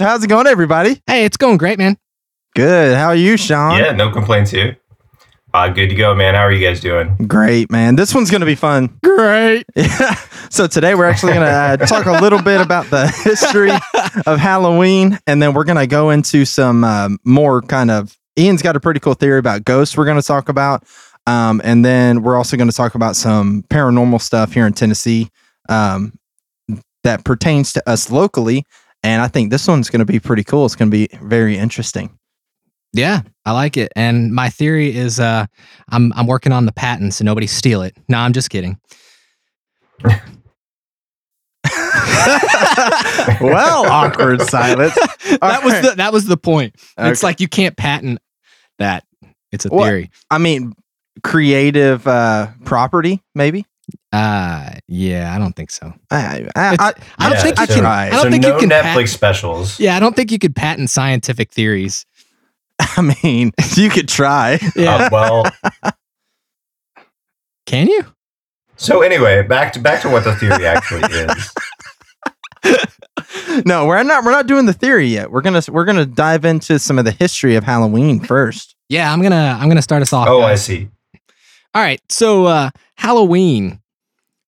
right, so how's it going, everybody? Hey, it's going great, man. Good. How are you, Sean? Yeah, no complaints here. Uh, good to go, man. How are you guys doing? Great, man. This one's going to be fun. Great. Yeah. So today we're actually going to uh, talk a little bit about the history of Halloween, and then we're going to go into some um, more kind of. Ian's got a pretty cool theory about ghosts. We're going to talk about, um, and then we're also going to talk about some paranormal stuff here in Tennessee um, that pertains to us locally. And I think this one's going to be pretty cool. It's going to be very interesting. Yeah, I like it. And my theory is uh I'm I'm working on the patent so nobody steal it. No, I'm just kidding. well, awkward silence. that was the that was the point. It's like you can't patent that. It's a What? theory. I mean, creative uh, property, maybe. Uh yeah, I don't think so. I, I, I, I don't Yeah, think you I can tried. I don't so think no you can Netflix pat- specials. Yeah, I don't think you could patent scientific theories. I mean, you could try. Uh, well, Can you? so anyway, back to back to what the theory actually is. no, we're not. We're not doing the theory yet. We're gonna we're gonna dive into some of the history of Halloween first. Yeah, I'm gonna I'm gonna start us off. Oh, I see. All right. So uh, Halloween,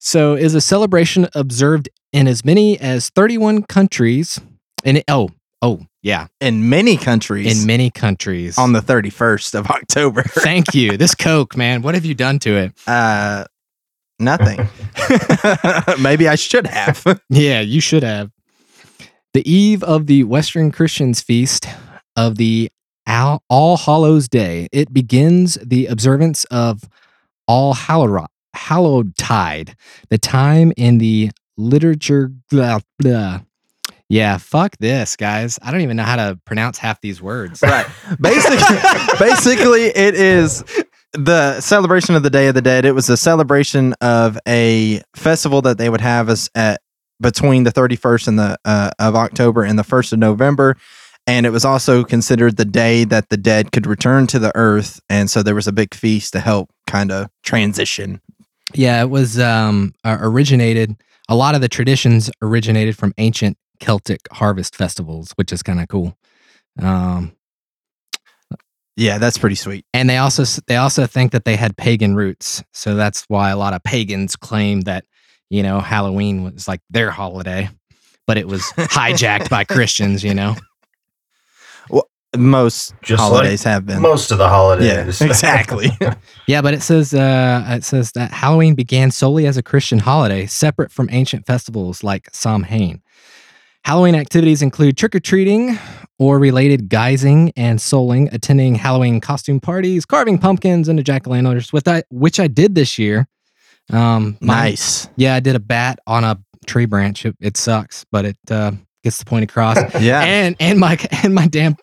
so is a celebration observed in as many as 31 countries. And oh, oh yeah, In many countries, in many countries. on the thirty first of October. Thank you. This Coke, man. What have you done to it? Uh, nothing. maybe I should have. Yeah, you should have. The eve of the Western Christians feast of the All, All Hallows Day, it begins the observance of All Hallow Hallowed Tide, the time in the literature. Blah, blah. Yeah, fuck this, guys. I don't even know how to pronounce half these words. right. Basically, basically, it is the celebration of the Day of the Dead. It was a celebration of a festival that they would have us at between the 31st and the uh, of October and the 1st of November. And it was also considered the day that the dead could return to the earth. And so there was a big feast to help kind of transition. Yeah, it was um, uh, originated. A lot of the traditions originated from ancient Celtic harvest festivals, which is kind of cool. Um, Yeah, that's pretty sweet. and they also they also think that they had pagan roots, so that's why a lot of pagans claim that you know Halloween was like their holiday, but it was hijacked by Christians. You know, Most Just holidays have been. Most of the holidays. yeah, exactly. yeah, but it says uh, it says that Halloween began solely as a Christian holiday, separate from ancient festivals like Samhain. Halloween activities include trick or treating or related guising and souling, attending Halloween costume parties, carving pumpkins into jack o' lanterns, with I, which I did this year. Um, my- nice. Yeah, I did a bat on a tree branch. It, it sucks, but it uh, gets the point across. Yeah. and and my and my damn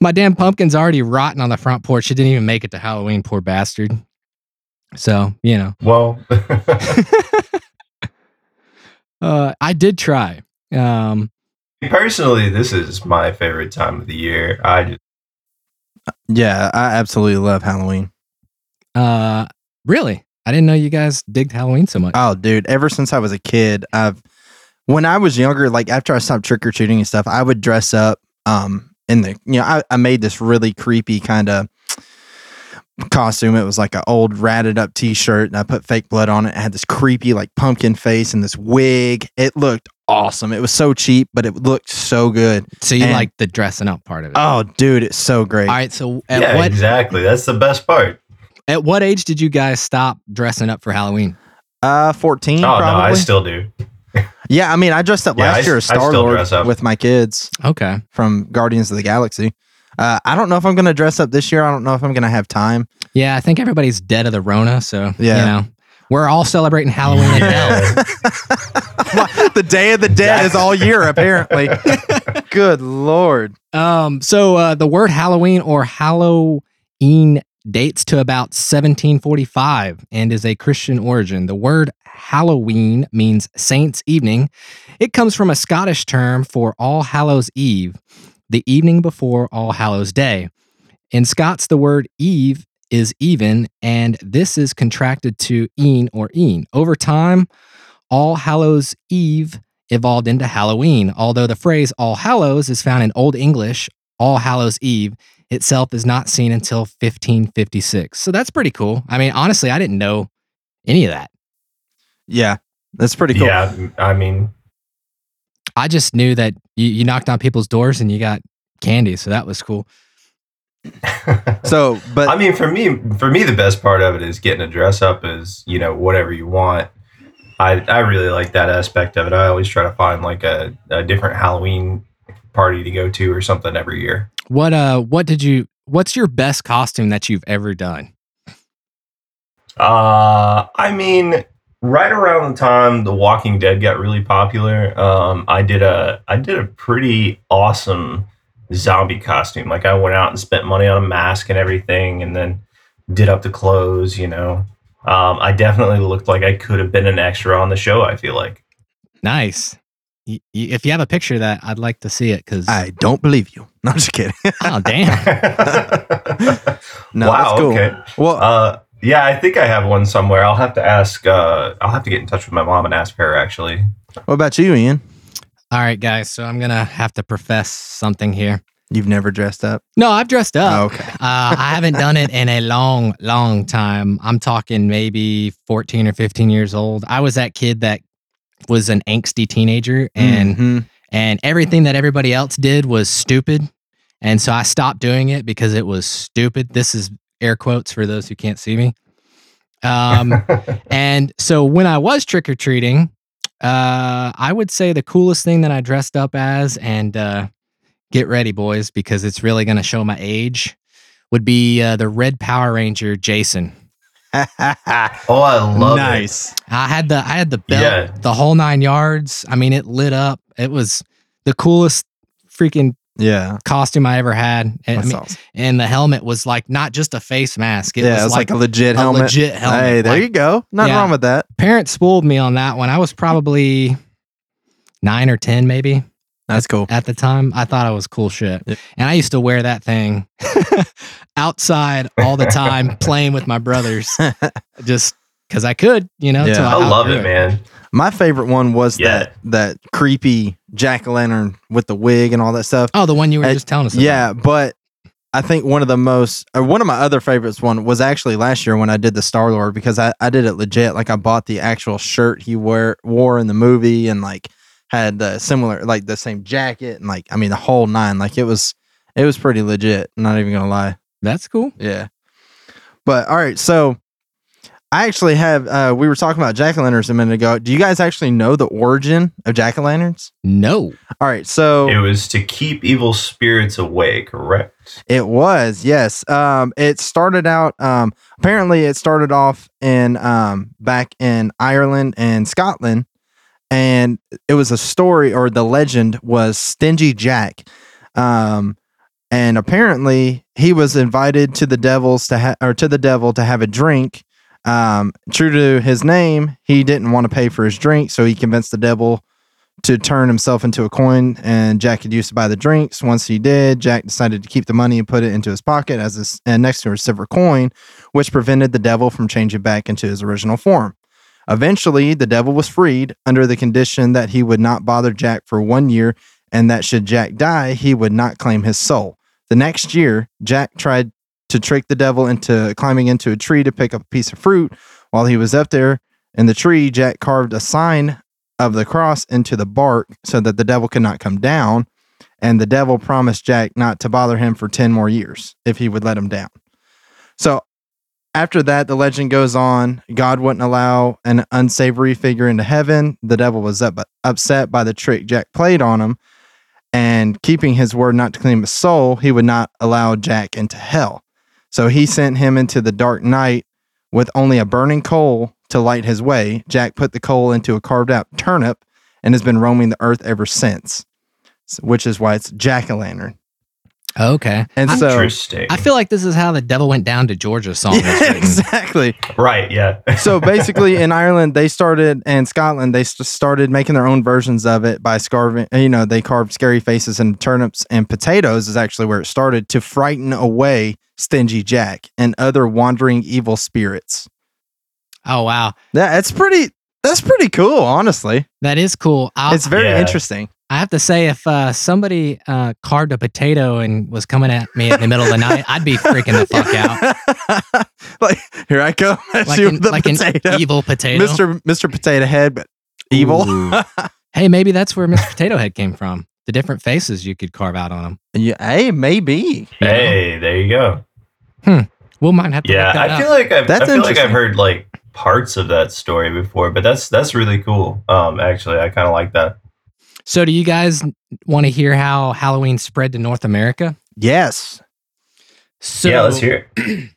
my damn pumpkin's already rotten on the front porch. It didn't even make it to Halloween, poor bastard. So you know, well, uh, I did try. Um, personally, this is my favorite time of the year. I just, yeah, I absolutely love Halloween. uh, really, I didn't know you guys digged Halloween so much. Oh, dude, ever since I was a kid, I've when I was younger, like after I stopped trick or treating and stuff, I would dress up um in the you know, I, I made this really creepy kind of costume. It was like an old ratted up t shirt and I put fake blood on it. It had this creepy like pumpkin face and this wig. It looked awesome. It was so cheap, but it looked so good. so you and- like the dressing up part of it? Oh, dude, it's so great. All right. So at yeah, what exactly. That's the best part. at what age did you guys stop dressing up for Halloween? Uh 14 Oh no, probably. I still do. Yeah, I mean, I dressed up Yeah, last I- year as Star Lord with my kids. Okay. from Guardians of the Galaxy. Uh, I don't know if I'm going to dress up this year. I don't know if I'm going to have time. Yeah, I think everybody's dead of the Rona, so Yeah. you know we're all celebrating Halloween in hell. the Day of the Dead is all year, apparently. Good Lord. Um, so uh, the word Halloween or Halloween dates to about 1745 and is a Christian origin. The word Halloween means Saints' Evening. It comes from a Scottish term for All Hallows Eve, the evening before All Hallows Day. In Scots, the word Eve is even, and this is contracted to een or een. Over time, All Hallows Eve evolved into Halloween. Although the phrase All Hallows is found in Old English, All Hallows Eve itself is not seen until 1556. So that's pretty cool. I mean, honestly, I didn't know any of that. Yeah, that's pretty cool. Yeah, I mean, I just knew that you, you knocked on people's doors and you got candy. So that was cool. So, but I mean, for me, for me, the best part of it is getting to dress up as you know whatever you want. I I really like that aspect of it. I always try to find like a, a different Halloween party to go to or something every year. What uh what did you what's your best costume that you've ever done? Uh, I mean, right around the time The Walking Dead got really popular, um, I did a I did a pretty awesome zombie costume. Like I went out and spent money on a mask and everything, and then did up the clothes. You know, um, I definitely looked like I could have been an extra on the show. I feel like. Nice. Y- y- If you have a picture of that, I'd like to see it because I don't believe you. No, I'm just kidding. oh damn. no, wow. that's cool. Okay. Well, Uh, yeah, I think I have one somewhere. I'll have to ask. Uh, I'll have to get in touch with my mom and ask her. Actually. what about you, Ian? All right, guys. So I'm gonna have to profess something here. You've never dressed up? No, I've dressed up. Oh, okay. uh, I haven't done it in a long, long time. I'm talking maybe 14 or 15 years old. I was that kid that was an angsty teenager and Mhm. and everything that everybody else did was stupid. And so I stopped doing it because it was stupid. This is air quotes for those who can't see me. Um, and so when I was trick or treating, uh, I would say the coolest thing that I dressed up as, and uh, get ready, boys, because it's really going to show my age, would be uh, the Red Power Ranger Jason. oh, I love it. nice. I had the I had the belt, Yeah. the whole nine yards. I mean, it lit up. It was the coolest freaking Yeah. costume I ever had. And, I mean, awesome. and the helmet was like not just a face mask. It yeah, was it's like, like, a legit a helmet. legit helmet. Hey, there Like, you go. Nothing Yeah. wrong with that. parents spooled me on that one. I was probably nine or ten, maybe That's cool. at the time. I thought I was cool shit, Yep. and I used to wear that thing outside all the time, playing with my brothers, just because I could, you know. Yeah. till I love outgrew it, man. My favorite one was Yeah. that that creepy jack o' lantern with the wig and all that stuff. Oh, the one you were Uh, just telling us. about. Yeah, but I think one of the most, or one of my other favorites one was actually last year when I did the Star Lord because I, I did it legit. Like I bought the actual shirt he wear wore in the movie and like had the similar, like the same jacket and like I mean the whole nine. Like it was, it was pretty legit. Not even gonna lie. that's cool. Yeah. But all right, so I actually have. uh We were talking about jack o' lanterns a minute ago. Do you guys actually know the origin of jack o' lanterns? No, All right, so It was to keep evil spirits away, correct? It was, yes. Um, it started out. Um, apparently, it started off in um, back in Ireland and Scotland, and it was a story, or the legend was Stingy Jack. Um, and apparently, he was invited to the devils to ha- or to the devil to have a drink. Um, true to his name, he didn't want to pay for his drink, so he convinced the devil to turn himself into a coin and Jack could use to buy the drinks. Once he did, Jack decided to keep the money and put it into his pocket as his, and next to a silver coin, which prevented the devil from changing back into his original form. Eventually, the devil was freed under the condition that he would not bother Jack for one year and that should Jack die, he would not claim his soul. The next year, Jack tried to trick the devil into climbing into a tree to pick up a piece of fruit. While he was up there in the tree, Jack carved a sign of the cross into the bark so that the devil could not come down. And the devil promised Jack not to bother him for 10 more years if he would let him down. So after that, the legend goes on God wouldn't allow an unsavory figure into heaven. The devil was up, upset by the trick Jack played on him. And keeping his word not to claim his soul, he would not allow Jack into hell. So he sent him into the dark night with only a burning coal to light his way. Jack put the coal into a carved out turnip and has been roaming the earth ever since, which is why it's jack o' lantern. okay. And I- so, Interesting. I feel like this is how the devil went down to Georgia song yeah, exactly. right. Yeah. So basically, in Ireland, they started and Scotland, they st- started making their own versions of it by carving. You know, they carved scary faces and turnips and potatoes is actually where it started to frighten away stingy Jack and other wandering evil spirits. Oh wow. Yeah, it's pretty. That's pretty cool, honestly. That is cool. I'll, It's very Yeah. interesting. I have to say, if uh, somebody uh, carved a potato and was coming at me in the middle of the night, I'd be freaking the fuck out. like here I go, Like, you an, the like potato, an evil potato. Mr. Mr. Potato Head, but evil. Hey, maybe that's where Mr. Potato Head came from. The different faces you could carve out on him. yeah, hey, maybe. you know? Hey, there you go. We might have to Yeah, that I up. feel like I've, That's I feel like I've heard like parts of that story before, but that's that's really cool. Um, actually, I kind of like that. So, do you guys want to hear how Halloween spread to North America? Yes. So, yeah, let's hear it.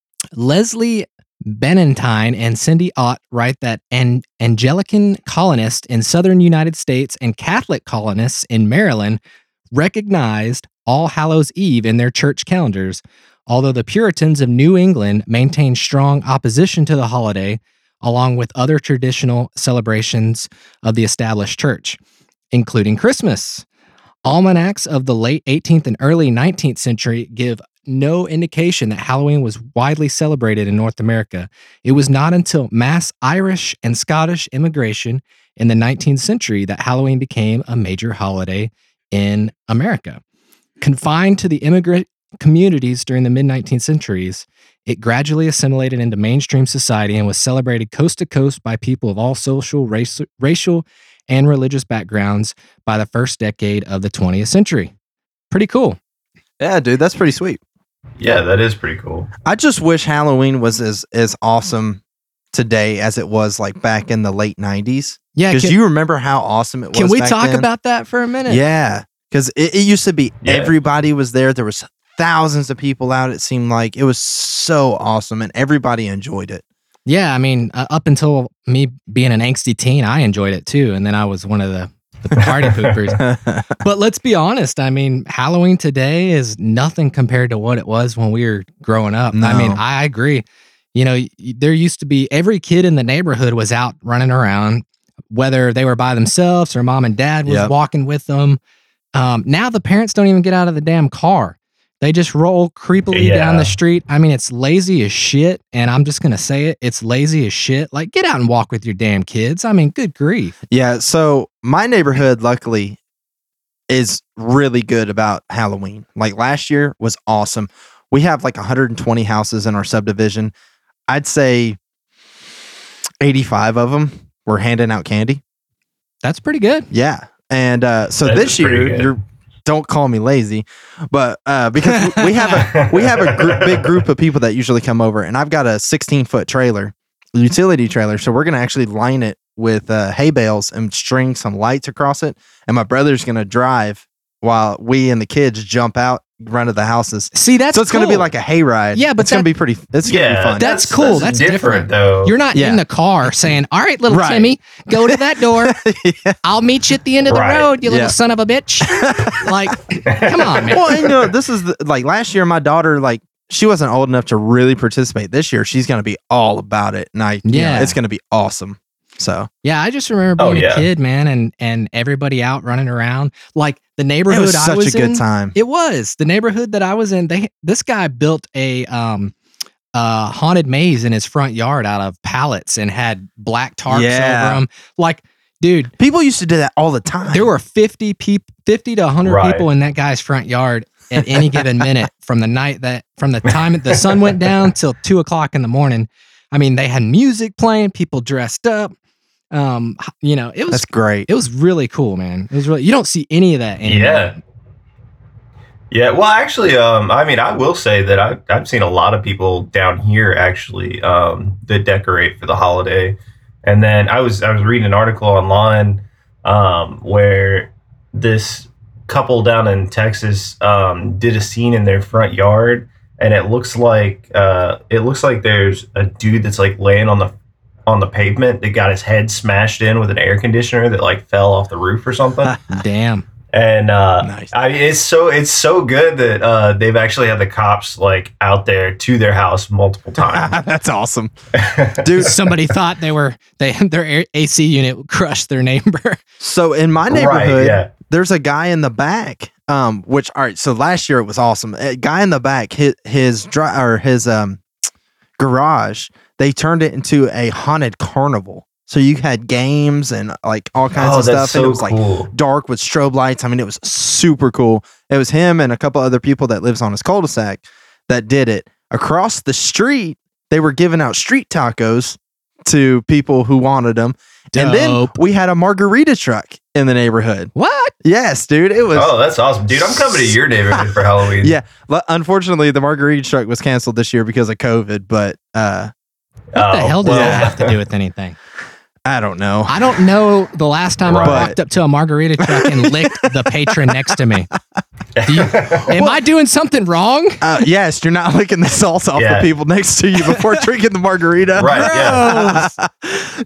Lesley Bannatyne and Cindy Ott write that an Anglican colonist in southern United States and Catholic colonists in Maryland recognized All Hallows Eve in their church calendars, although the Puritans of New England maintained strong opposition to the holiday, along with other traditional celebrations of the established church, including Christmas. Almanacs of the late 18th and early 19th century give no indication that Halloween was widely celebrated in North America. It was not until mass Irish and Scottish immigration in the 19th century that Halloween became a major holiday in America. Confined to the immigrant communities during the mid 19th centuries, it gradually assimilated into mainstream society and was celebrated coast to coast by people of all social, race, racial, and religious backgrounds by the first decade of the 20th century. Pretty cool. Yeah, dude, that's pretty sweet. Yeah, that is pretty cool. I just wish Halloween was as as awesome today as it was like back in the late '90s. Yeah, Because you remember how awesome it was. can we back talk then? about that for a minute? Yeah, because it, it used to be Yeah. everybody was there. There was thousands of people out. It seemed like it was so awesome, and everybody enjoyed it. Yeah, I mean, uh, up until me being an angsty teen, I enjoyed it too, and then I was one of the, the party poopers. But let's be honest. I mean, Halloween today is nothing compared to what it was when we were growing up. No. I mean, I agree. You know, there used to be every kid in the neighborhood was out running around, whether they were by themselves or mom and dad was Yep. walking with them. Um, now the parents don't even get out of the damn car. They just roll creepily down the street. I mean, it's lazy as shit. And I'm just going to say it. It's lazy as shit. Like, get out and walk with your damn kids. I mean, good grief. yeah. So my neighborhood, luckily, is really good about Halloween. Like last year was awesome. We have like 120 houses in our subdivision. I'd say 85 of them were handing out candy. That's pretty good. Yeah. And uh, so That this year, good. you're don't call me lazy, but uh, because we, have a we have a big group of people that usually come over, and I've got a 16 foot trailer, utility trailer. So we're gonna actually line it with uh, hay bales and string some lights across it, and my brother's gonna drive while we and the kids jump out, run to the houses. See, that's so it's gonna be like a hayride. Yeah, but it's gonna be pretty. It's gonna be yeah, fun. That's cool. That's different. though. You're not Yeah. in the car saying, "All right, little Right. Timmy, go to that door. Yeah. I'll meet you at the end of the Right. road, you little son of a bitch." like, come on, man. well, you know, this is the, like last year, my daughter, like, she wasn't old enough to really participate. This year, she's going to be all about it. And I, yeah, Yeah. it's going to be awesome. So Yeah, I just remember Oh, being a kid, man, and and everybody out running around. Like the it neighborhood was I such was a good in, time. It was the neighborhood that I was in. They this guy built a um uh haunted maze in his front yard out of pallets and had black tarps Yeah. over them. Like, dude, People used to do that all the time. there were 50 people 50 to 100 Right. people in that guy's front yard at any given minute from the night that from the time the sun went down till two o'clock in the morning i mean they had music playing people dressed up um you know it was That's great. it was really cool man it was really you don't see any of that anymore Yeah. Yeah, well, actually, um, I mean, I will say that I, I've seen a lot of people down here actually um, that decorate for the holiday, and then I was I was reading an article online um, where this couple down in Texas um, did a scene in their front yard, and it looks like uh, it looks like there's a dude that's like laying on the on the pavement that got his head smashed in with an air conditioner that like fell off the roof or something. damn and uh Nice. I mean, it's so it's so good that uh they've actually had the cops like out there to their house multiple times. That's awesome. Dude, somebody thought they were they their ac unit crushed their neighbor so in my neighborhood, right? Yeah. there's a guy in the back. Um, which all right, so last year it was awesome. A guy in the back, his his dri- or his um garage, they turned it into a haunted carnival. So you had games and like all kinds oh, of stuff, and so it was like cool. dark with strobe lights. I mean, it was super cool. It was him and a couple other people that lives on his cul-de-sac that did it. Across the street, they were giving out street tacos to people who wanted them. And then we had a margarita truck in the neighborhood. What? Yes, dude. It was oh, that's awesome, dude. I'm coming to your neighborhood for Halloween. Yeah. Unfortunately, the margarita truck was canceled this year because of COVID, but uh What the Oh, hell does well, that have to do with anything? I don't know. I don't know the last time I walked up to a margarita truck and licked the patron next to me. Do you- Am I doing something wrong? Uh, yes, you're not licking the salt off Yeah. the people next to you before drinking the margarita. Right, yeah.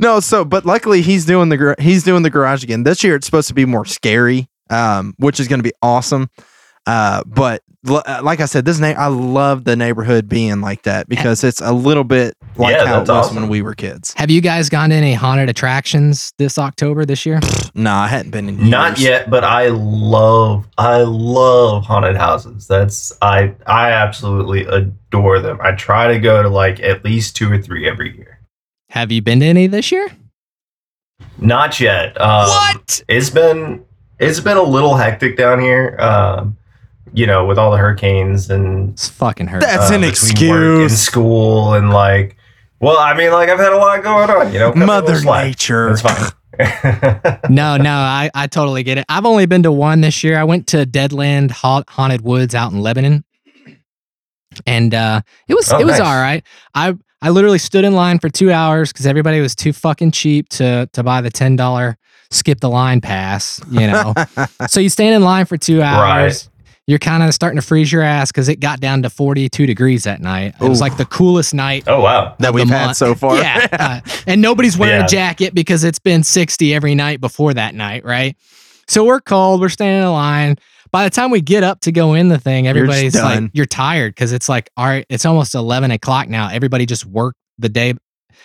no, so but luckily he's doing the gar- he's doing the garage again. This year it's supposed to be more scary, um, which is going to be awesome. Uh, but l- uh, like I said, this na- I love the neighborhood being like that because it's a little bit like Yeah, how it was awesome. when we were kids. Have you guys gone to any haunted attractions this October this year? No, I hadn't been in years. Not yet, but I love I love haunted houses. That's I I absolutely adore them. I try to go to like at least two or three every year. Have you been to any this year? Not yet. Um, What? It's been it's been a little hectic down here. Um, you know, with all the hurricanes and It's fucking hurt. That's uh, an between work and excuse. school and like. Well, I mean, like I've had a lot going on. You know, cut me a Mother. Nature. It's fine. no, no, I, I totally get it. I've only been to one this year. I went to Deadland Ha- Haunted Woods out in Lebanon, and uh, it was Oh, it was nice. all right. I I literally stood in line for two hours because everybody was too fucking cheap to to buy the ten dollar skip the line pass. You know, so you stand in line for two hours. You're kind of starting to freeze your ass because it got down to 42 degrees that night. It was like the coolest night oh wow. that we've the had month. so far. Yeah. uh, and nobody's wearing Yeah. a jacket because it's been 60 every night before that night, right? So we're cold, we're standing in line. By the time we get up to go in the thing, You're everybody's like, you're tired because it's like, all right, it's almost 11 o'clock now. Everybody just worked the day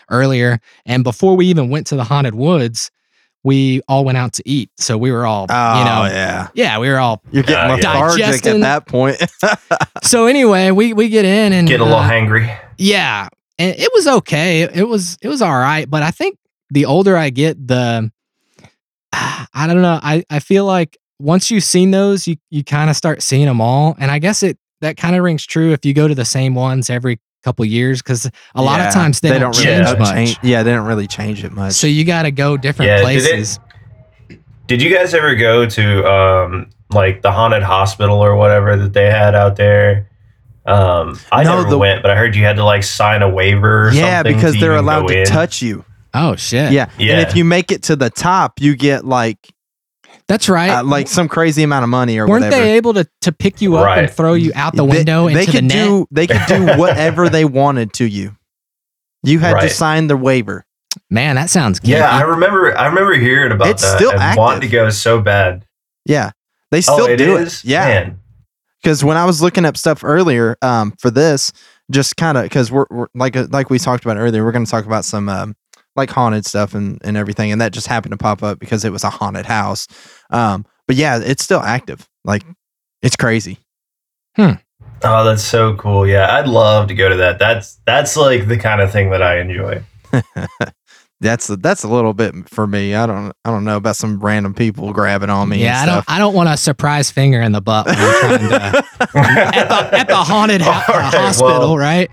earlier. And before we even went to the haunted woods, we all went out to eat. So we were all, Oh you know, yeah. yeah, we were all. You're getting Uh, lethargic Digesting- at that point. So anyway, we we get in and get a little uh, hangry. yeah and it was okay it was it was all right but i think the older i get the i don't know i i feel like once you've seen those you you kind of start seeing them all and i guess it that kind of rings true if you go to the same ones every couple years because a lot of times they, don't, really change Yeah. much change- Yeah, they don't really change it much. so you got to go different Yeah, did it- places Did you guys ever go to um like the haunted hospital or whatever that they had out there? Um, I No, never the- went, but I heard you had to like sign a waiver. Or yeah, something because to they're allowed to in. touch you. oh shit Yeah. and if you make it to the top, you get like that's right uh, like some crazy amount of money or weren't whatever. they able to to pick you up and throw you out the They- window they into the could net do they could do whatever they wanted to you. You had to sign the waiver. man that sounds good. Yeah, I remember. I remember hearing about It's that. still and active. wanting to go so bad. Yeah. They still oh, it do is. it. Yeah. Man. because when I was looking up stuff earlier um, for this, just kind of because we're, we're like uh, like we talked about earlier, we're going to talk about some um, like haunted stuff and and everything, and that just happened to pop up because it was a haunted house. Um, but yeah, it's still active. Like it's crazy. Oh, that's so cool. Yeah, I'd love to go to that. That's that's like the kind of thing that I enjoy. That's that's a little bit for me. I don't I don't know about some random people grabbing on me. yeah, I and don't. I don't want a surprise finger in the butt when I'm trying to, at the at the haunted ho- All right, hospital, well, right?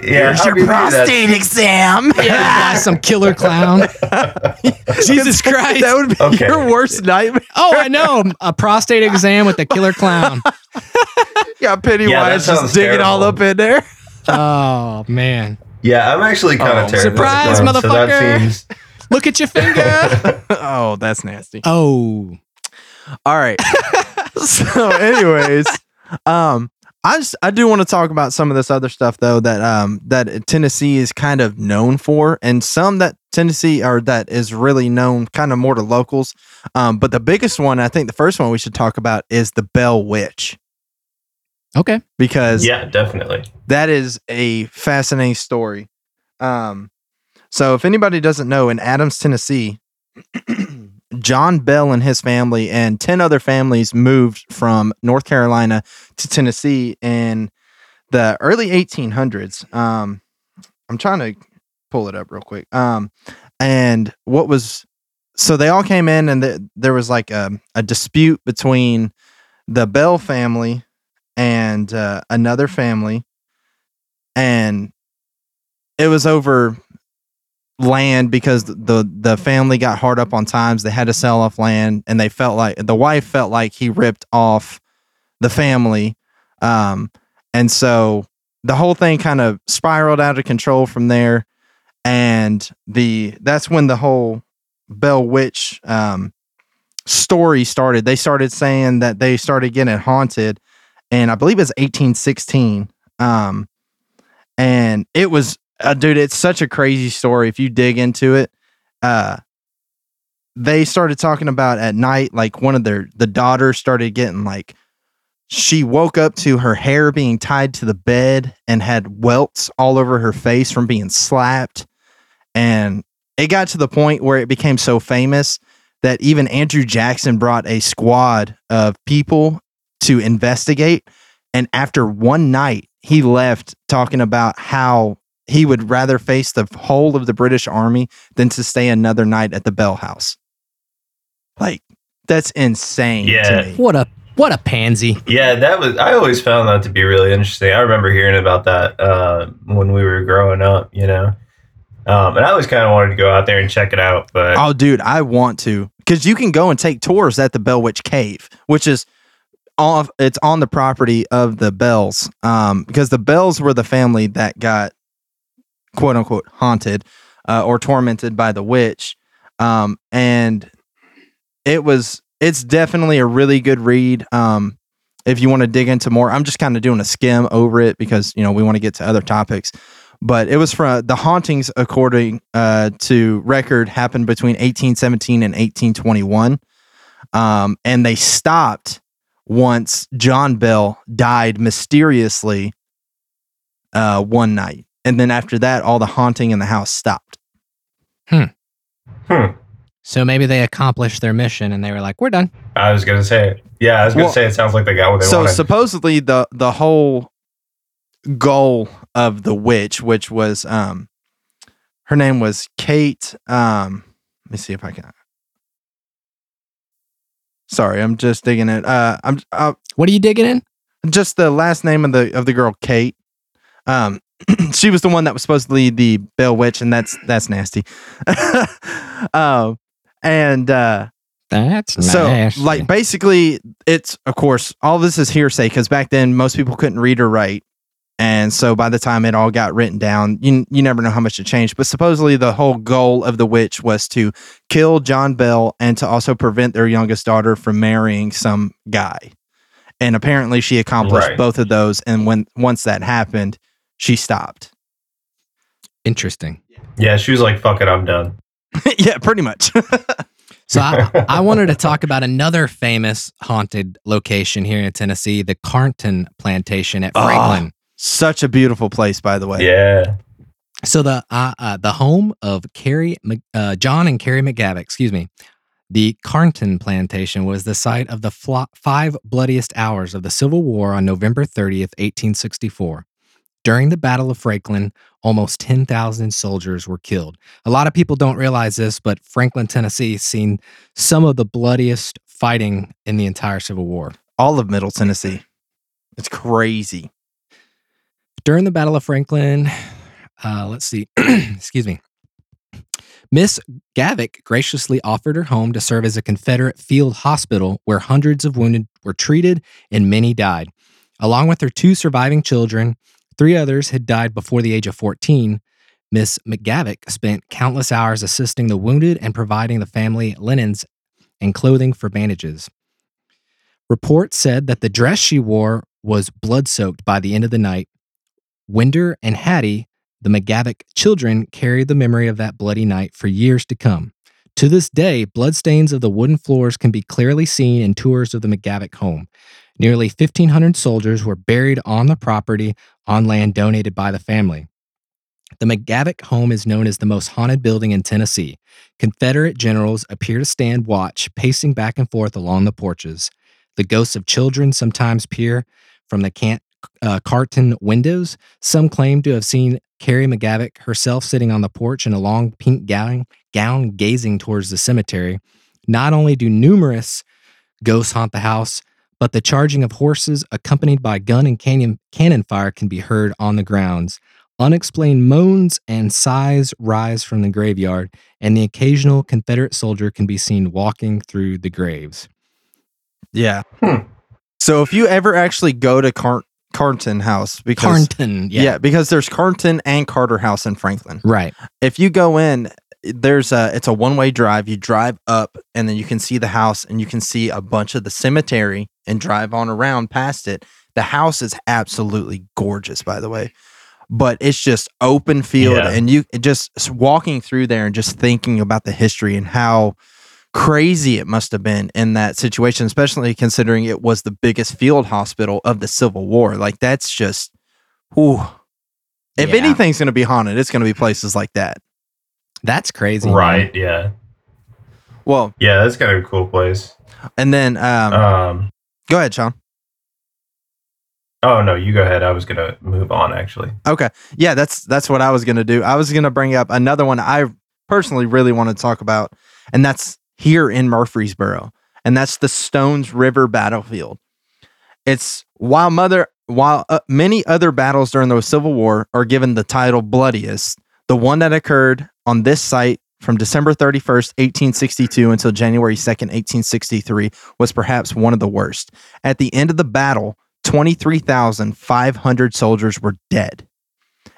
Yeah, I mean, maybe that's- exam. Yeah, some killer clown. Jesus Christ! That would be Okay. your worst nightmare. Oh, I know a prostate exam with a killer clown. Yeah, Pennywise Yeah, just sounds digging all up in there. Oh man, Yeah, I'm actually kind Oh. of terrified. Surprise, of clowns, So motherfucker. seems. look at your finger. oh, that's nasty. Oh, All right. so, anyways, um, I just I do want to talk about some of this other stuff though that um that Tennessee is kind of known for, and some that Tennessee or that is really known kind of more to locals. Um, but the biggest one, I think, the first one we should talk about is the Bell Witch okay. because Yeah, definitely. that is a fascinating story. Um, so if anybody doesn't know, in Adams, Tennessee, John Bell and his family and 10 other families moved from North Carolina to Tennessee in the early 1800s. Um, I'm trying to pull it up real quick. Um, and what was so they all came in and the, there was like a, a dispute between the Bell family and uh, another family, and it was over land because the the family got hard up on times. They had to sell off land, and they felt like the wife felt like he ripped off the family, um, and so the whole thing kind of spiraled out of control from there. And the that's when the whole Bell Witch um, story started. They started saying that they started getting haunted, and I believe it's 1816. Um, and it was, uh, dude, it's such a crazy story. If you dig into it, uh, they started talking about at night, like one of their the daughters started getting like she woke up to her hair being tied to the bed and had welts all over her face from being slapped. And it got to the point where it became so famous that even Andrew Jackson brought a squad of people to investigate. And after one night, he left talking about how he would rather face the whole of the British army than to stay another night at the Bell House. Like, that's insane Yeah. to me. What a what a pansy. Yeah, that was. I always found that to be really interesting. I remember hearing about that uh, when we were growing up. You know, um, and I always kind of wanted to go out there and check it out. But Oh, dude, I want to because you can go and take tours at the Bell Witch Cave, which is off. It's on the property of the Bells, um, because the Bells were the family that got quote unquote haunted uh, or tormented by the witch, um, and it was. It's definitely a really good read. Um, if you want to dig into more, I'm just kind of doing a skim over it because you know we want to get to other topics but it was from the hauntings according uh, to record happened between 1817 and 1821 um, and they stopped once john bell died mysteriously uh, one night and then after that all the haunting in the house stopped hmm, Hmm. So maybe they accomplished their mission and they were like, "We're done." I was gonna say, yeah, I was gonna Well, say it sounds like they got what they so wanted. supposedly the the whole goal of the witch which was um her name was kate um let me see if i can sorry i'm just digging it uh i'm uh, What are you digging in? just the last name of the of the girl kate um she was the one that was supposedly the bell witch and that's that's nasty um and uh That's so nasty. like basically it's of course all this is hearsay because back then most people couldn't read or write and so by the time it all got written down you, you never know how much it changed but supposedly the whole goal of the witch was to kill john bell and to also prevent their youngest daughter from marrying some guy and apparently she accomplished Right. both of those and when once that happened she stopped interesting. yeah, she was like, "Fuck it, I'm done." yeah pretty much So I, I wanted to talk about another famous haunted location here in Tennessee, the Carnton Plantation at Ah. Franklin. such a beautiful place by the way Yeah, So the uh, uh, the home of Carrie, Mc- uh, John and Carrie McGavock, excuse me, the Carnton Plantation was the site of the flo- five bloodiest hours of the Civil War on November 30th, 1864. During the Battle of Franklin, almost 10,000 soldiers were killed. A lot of people don't realize this, but Franklin, Tennessee, seen some of the bloodiest fighting in the entire Civil War. all of middle tennessee it's crazy during the Battle of Franklin, uh, let's see, excuse me. Miss Gavick graciously offered her home to serve as a Confederate field hospital where hundreds of wounded were treated and many died. Along with her two surviving children, three others had died before the age of 14. Miss McGavock spent countless hours assisting the wounded and providing the family linens and clothing for bandages. Reports said that the dress she wore was blood soaked by the end of the night. Winder and Hattie, the McGavock children, carried the memory of that bloody night for years to come. To this day, bloodstains of the wooden floors can be clearly seen in tours of the McGavock home. Nearly 1,500 soldiers were buried on the property on land donated by the family. The McGavock home is known as the most haunted building in Tennessee. Confederate generals appear to stand watch, pacing back and forth along the porches. The ghosts of children sometimes peer from the can- uh, Carnton windows. Some claim to have seen Carrie McGavock, herself sitting on the porch in a long pink gown, gown gazing towards the cemetery. Not only do numerous ghosts haunt the house, but the charging of horses accompanied by gun and canyon, cannon fire can be heard on the grounds. Unexplained moans and sighs rise from the graveyard, and the occasional Confederate soldier can be seen walking through the graves. Yeah. Hmm. So if you ever actually go to Car- Carnton House, because Carnton, yeah. yeah. because there's Carnton and Carter House in Franklin. Right. If you go in, there's a it's a one way drive. You drive up, and then you can see the house, and you can see a bunch of the cemetery, and drive on around past it. The house is absolutely gorgeous, by the way. But it's just open field, Yeah. and you just walking through there and just thinking about the history and how crazy it must have been in that situation, especially considering it was the biggest field hospital of the Civil War. Like that's just, whew. If Yeah. anything's going to be haunted, it's going to be places like that. That's crazy. man. Right. Yeah. Well, Yeah. That's kind of a cool place. and then um, Um. Go ahead, Sean. Oh no, you go ahead. I was gonna move on. Actually. Okay, yeah, that's that's what I was going to do. I was going to bring up another one I personally really want to talk about, and that's here in Murfreesboro, and that's the Stones River battlefield. It's while mother while uh, many other battles during the Civil War are given the title bloodiest, the one that occurred on this site from December 31st, 1862 until January 2nd, 1863 was perhaps one of the worst. At the end of the battle, 23,500 soldiers were dead.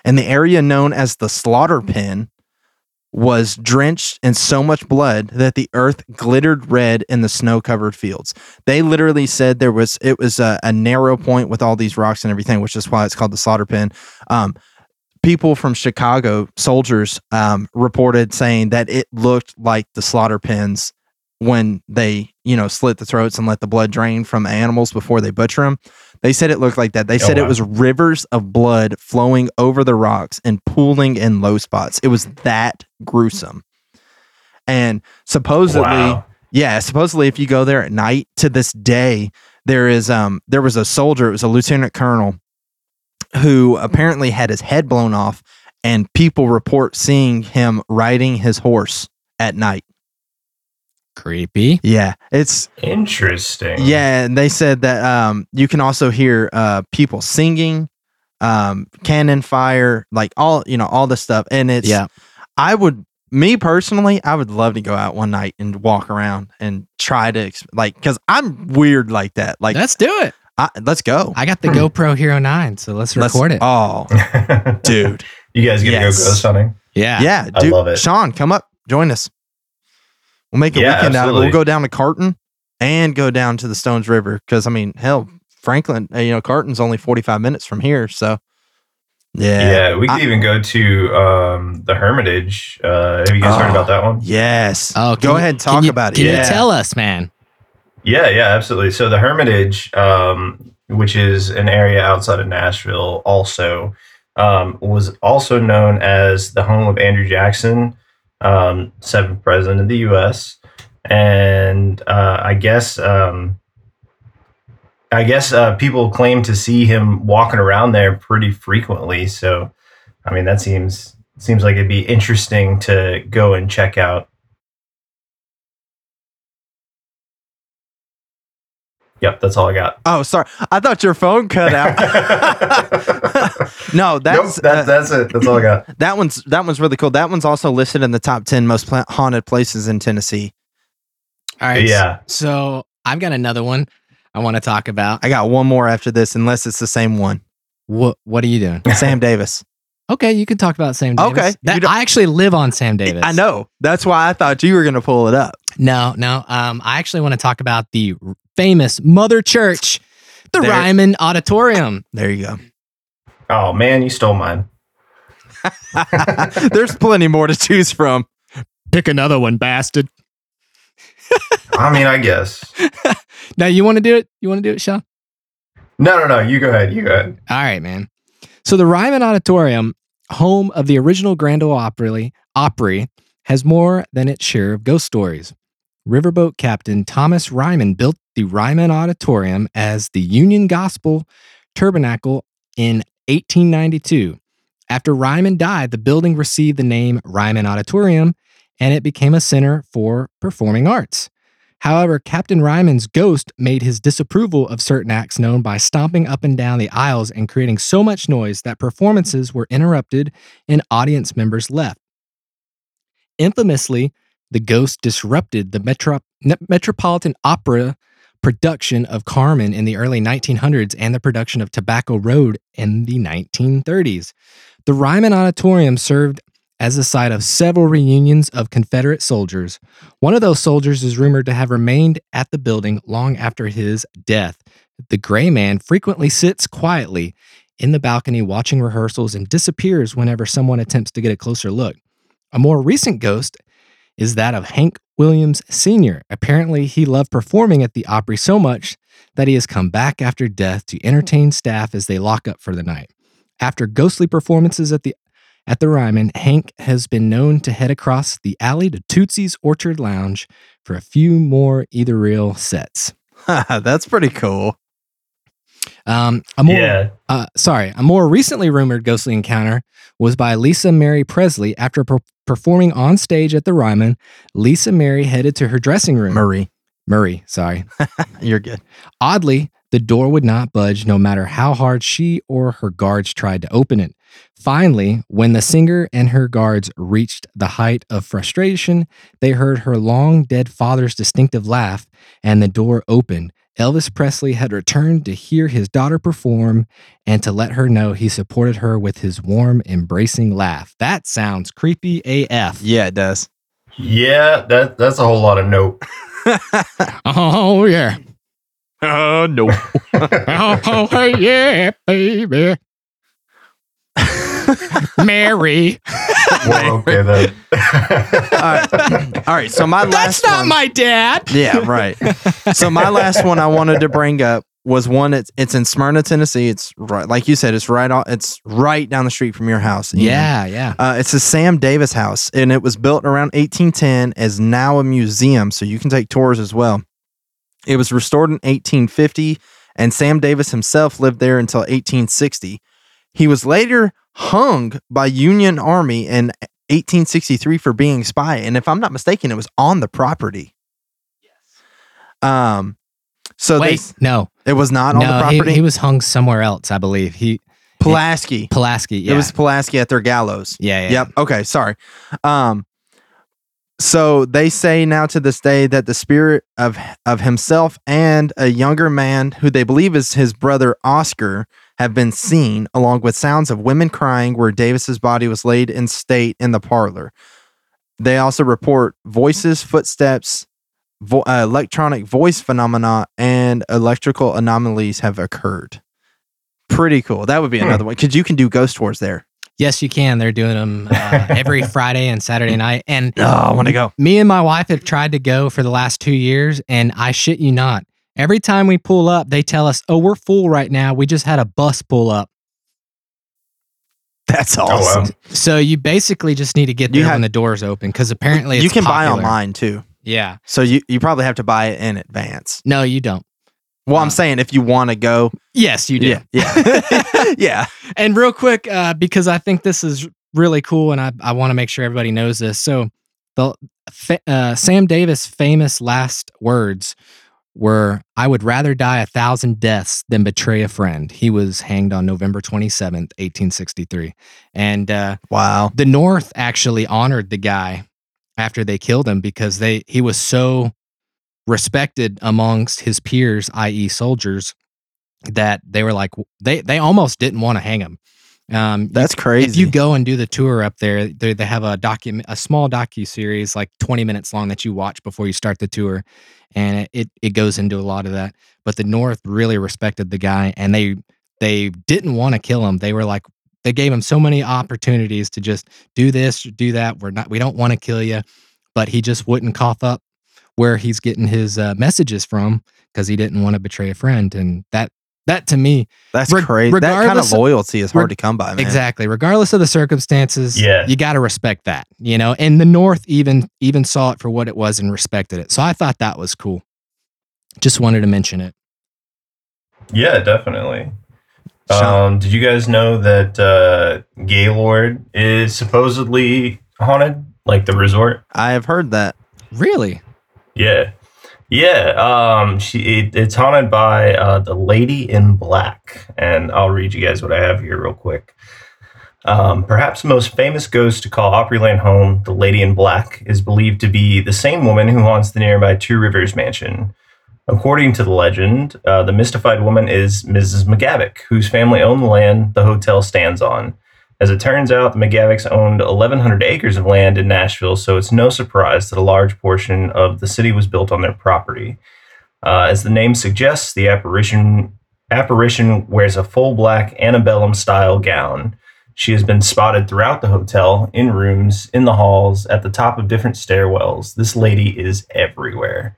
And the area known as the slaughter pen was drenched in so much blood that the earth glittered red in the snow-covered fields. They literally said there was it was a, a narrow point with all these rocks and everything, which is why it's called the slaughter pen. Um, people from Chicago, soldiers, um, reported saying that it looked like the slaughter pens when they, you know, slit the throats and let the blood drain from animals before they butcher them. They said it looked like that. They said it wow. was rivers of blood flowing over the rocks and pooling in low spots. It was that gruesome. And supposedly, Wow. yeah, supposedly if you go there at night to this day, there is um there was a soldier, it was a lieutenant colonel who apparently had his head blown off and people report seeing him riding his horse at night. Creepy. Yeah, it's Interesting. yeah, and they said that um you can also hear uh people singing, um cannon fire, like all, you know, all this stuff and it's Yeah. I would me personally, I would love to go out one night and walk around and try to ex- like cuz I'm weird like that. Like Let's do it. I, let's go. I got the GoPro Hero 9, so let's Let's- record it. Oh, dude. you guys gonna Yes. go ghost hunting? yeah. Yeah, I dude. love it. Sean, come up, join us. We'll make a Yeah, weekend out of it. We'll go down to Carnton and go down to the Stones River because I mean, hell, Franklin, uh, you know, Carnton's only 45 minutes from here, so yeah. Yeah, we could I- even go to um, the Hermitage. Uh, have you guys heard Oh. about that one? Yes. Oh, go can ahead and talk can you- about it. Can yeah. you tell us, man? Yeah, yeah, absolutely. So the Hermitage, um, which is an area outside of Nashville, also um, was also known as the home of Andrew Jackson, um, seventh president of the U.S. And uh, I guess um, I guess uh, people claim to see him walking around there pretty frequently. So, I mean, that seems seems like it'd be interesting to go and check out. Yep, that's all I got. Oh, sorry. I thought your phone cut out. no, nope, that's that, uh, that's it. That's all I got. that one's that one's really cool. That one's also listed in the top 10 most pla- haunted places in Tennessee. All right. Yeah. So I've got another one I want to talk about. I got one more after this unless it's the same one. What What are you doing? Sam Davis. Okay, you can talk about Sam Davis. Okay, That, I actually live on Sam Davis. I know. That's why I thought you were going to pull it up. No, no. Um, I actually want to talk about the famous Mother Church, the There- Ryman Auditorium. There you go. Oh man, you stole mine. There's plenty more to choose from. Pick another one, bastard. I mean, I guess. Now you want to do it? You want to do it, Sean? No, no, no. You go ahead. You go ahead. All right, man. So the Ryman Auditorium, home of the original Grand Ole Opry, Opry, has more than its share of ghost stories. Riverboat captain Thomas Ryman built the Ryman Auditorium as the Union Gospel Tabernacle in 1892. After Ryman died, the building received the name Ryman Auditorium and it became a center for performing arts. However, Captain Ryman's ghost made his disapproval of certain acts known by stomping up and down the aisles and creating so much noise that performances were interrupted and audience members left. Infamously, the ghost disrupted the Metro- Metropolitan Opera production of Carmen in the early 1900s and the production of Tobacco Road in the 1930s. The Ryman Auditorium served as the site of several reunions of Confederate soldiers. One of those soldiers is rumored to have remained at the building long after his death. The gray man frequently sits quietly in the balcony watching rehearsals and disappears whenever someone attempts to get a closer look. A more recent ghost is that of Hank Williams Sr. Apparently, he loved performing at the Opry so much that he has come back after death to entertain staff as they lock up for the night. After ghostly performances at the at the Ryman, Hank has been known to head across the alley to Tootsie's Orchid Lounge for a few more either real sets. That's pretty cool. Um, a more, yeah. uh, sorry, a more recently rumored ghostly encounter was by Lisa Mary Presley. After per- performing on stage at the Ryman, Lisa Mary headed to her dressing room. Murray, Murray, sorry. you're good. Oddly, the door would not budge no matter how hard she or her guards tried to open it. Finally, when the singer and her guards reached the height of frustration, they heard her long dead father's distinctive laugh and the door opened. Elvis Presley had returned to hear his daughter perform and to let her know he supported her with his warm, embracing laugh. That sounds creepy AF. Yeah, it does. Yeah, that that's a whole lot of nope. Oh, yeah. Oh no. Oh, hey, yeah, baby. Mary. well, okay then. All right. All right. So my last That's not one- my dad. Yeah, right. so my last one I wanted to bring up was one it's it's in Smyrna, Tennessee. It's right like you said, it's right on it's right down the street from your house. Ian. Yeah, yeah. Uh, it's the Sam Davis House, and it was built around 1810 as now a museum, so you can take tours as well. It was restored in 1850, and Sam Davis himself lived there until 1860. He was later hung by Union Army in 1863 for being a spy, and if I'm not mistaken, it was on the property. Yes. Um. So they, no, it was not on the no, he, property. he was hung somewhere else, I believe. He Pulaski. Pulaski. Yeah, It was Pulaski at their gallows. yeah, yeah. Yep. Okay. Sorry. Um. So they say now to this day that the spirit of of himself and a younger man who they believe is his brother Oscar have been seen, along with sounds of women crying where Davis's body was laid in state in the parlor. They also report voices, footsteps, vo- uh, electronic voice phenomena, and electrical anomalies have occurred. Pretty cool. That would be Hmm. another one because you can do ghost tours there. Yes, you can. They're doing them uh, every Friday and Saturday night. And Oh, I want to go. me and my wife have tried to go for the last two years, and I shit you not. Every time we pull up, they tell us, "Oh, we're full right now. We just had a bus pull up." That's wow. awesome. So you basically just need to get You there have- when the doors open because apparently it's you can buy online too. Yeah. So you, you probably have to buy it in advance. No, you don't. Well, I'm saying if you want to go, Yes, you do. yeah, yeah, yeah. And real quick, uh, because I think this is really cool, and I, I want to make sure everybody knows this. So, the uh, Sam Davis' famous last words were, "I would rather die a thousand deaths than betray a friend." He was hanged on November twenty seventh, eighteen sixty three, and uh, Wow. the North actually honored the guy after they killed him because they he was so respected amongst his peers, i.e., soldiers, that they were like they they almost didn't want to hang him. Um, That's crazy. if you go and do the tour up there, they, they have a document, a small docu series, like twenty minutes long, that you watch before you start the tour, and it it goes into a lot of that. But the North really respected the guy, and they they didn't want to kill him. They were like they gave him so many opportunities to just do this, do that. We're not, we don't want to kill you, but he just wouldn't cough up where he's getting his uh, messages from because he didn't want to betray a friend, and that that to me That's reg- crazy. That kind of of- loyalty is hard reg- to come by, man. Exactly. Regardless of the circumstances, Yeah. you got to respect that, you know. And the North even even saw it for what it was and respected it. So I thought that was cool. Just wanted to mention it. Yeah, definitely. Um, did you guys know that uh, Gaylord is supposedly haunted, like the resort? I have heard that. Really? Yeah, yeah. Um, she it, it's haunted by uh, the Lady in Black, and I'll read you guys what I have here real quick. Um, perhaps the most famous ghost to call Opryland home, the Lady in Black, is believed to be the same woman who haunts the nearby Two Rivers mansion. According to the legend, uh, the mystified woman is Mrs. McGavock, whose family owned the land the hotel stands on. As it turns out, the McGavocks owned 1,100 acres of land in Nashville, so it's no surprise that a large portion of the city was built on their property. Uh, as the name suggests, the apparition apparition wears a full black antebellum style gown. She has been spotted throughout the hotel, in rooms, in the halls, at the top of different stairwells. This lady is everywhere.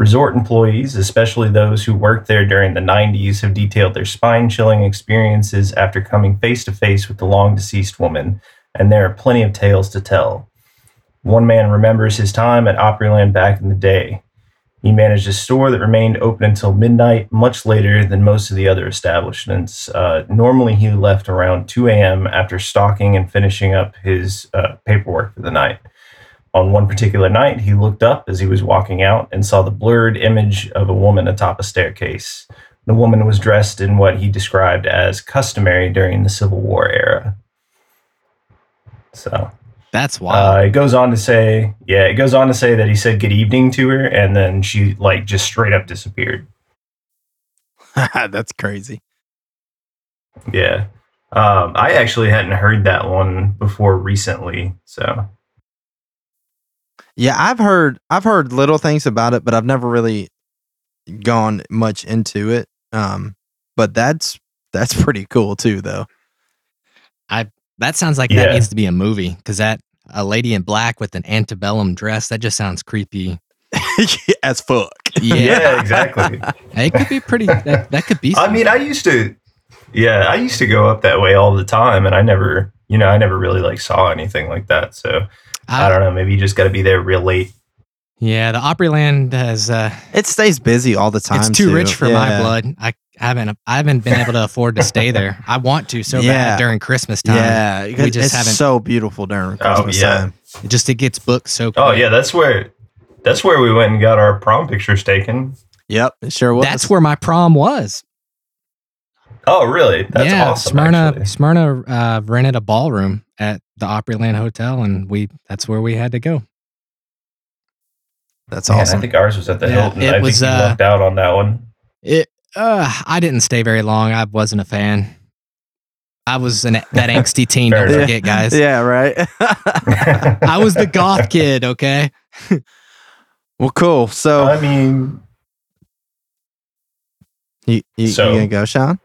Resort employees, especially those who worked there during the 90s, have detailed their spine chilling experiences after coming face to face with the long deceased woman, and there are plenty of tales to tell. One man remembers his time at Opryland back in the day. He managed a store that remained open until midnight, much later than most of the other establishments. Uh, normally, he left around 2 a.m. after stocking and finishing up his uh, paperwork for the night. On one particular night, he looked up as he was walking out and saw the blurred image of a woman atop a staircase. The woman was dressed in what he described as customary during the Civil War era. So That's wild. uh, it goes on to say, yeah, it goes on to say that he said good evening to her, and then she like just straight up disappeared. That's crazy. Yeah, um, I actually hadn't heard that one before recently, so Yeah, I've heard I've heard little things about it, but I've never really gone much into it. Um, but that's that's pretty cool too, though. I that sounds like yeah. that needs to be a movie because that a lady in black with an antebellum dress that just sounds creepy. As fuck. Yeah, yeah, exactly. it could be pretty. That, that could be. I mean, I used to, yeah, I used to go up that way all the time, and I never, you know, I never really like saw anything like that. So I, don't know, maybe you just got to be there real late. Yeah, the Opryland has. Uh, It stays busy all the time. it's too rich for my blood. I haven't. I haven't been able to afford to stay there. I want to so Yeah. bad during Christmas time. Yeah, we we just it's haven't- so beautiful during Oh, Christmas yeah. time. It just it gets booked so. Quick. Oh yeah, that's where, that's where we went and got our prom pictures taken. Yep, it sure was. That's where my prom was. Oh really? That's yeah, awesome. Smyrna. actually. Smyrna uh, rented a ballroom at the Opryland Hotel, and we that's where we had to go. That's Man, awesome. I think ours was at the Yeah, Hilton. it I was, think you uh, lucked out on that one. It. Uh, I didn't stay very long. I wasn't a fan. I was an, that angsty teen. Fair Don't enough. forget, guys. yeah, right. I was the goth kid. Okay. well, cool. So I mean, you, you, so- you gonna go, Sean?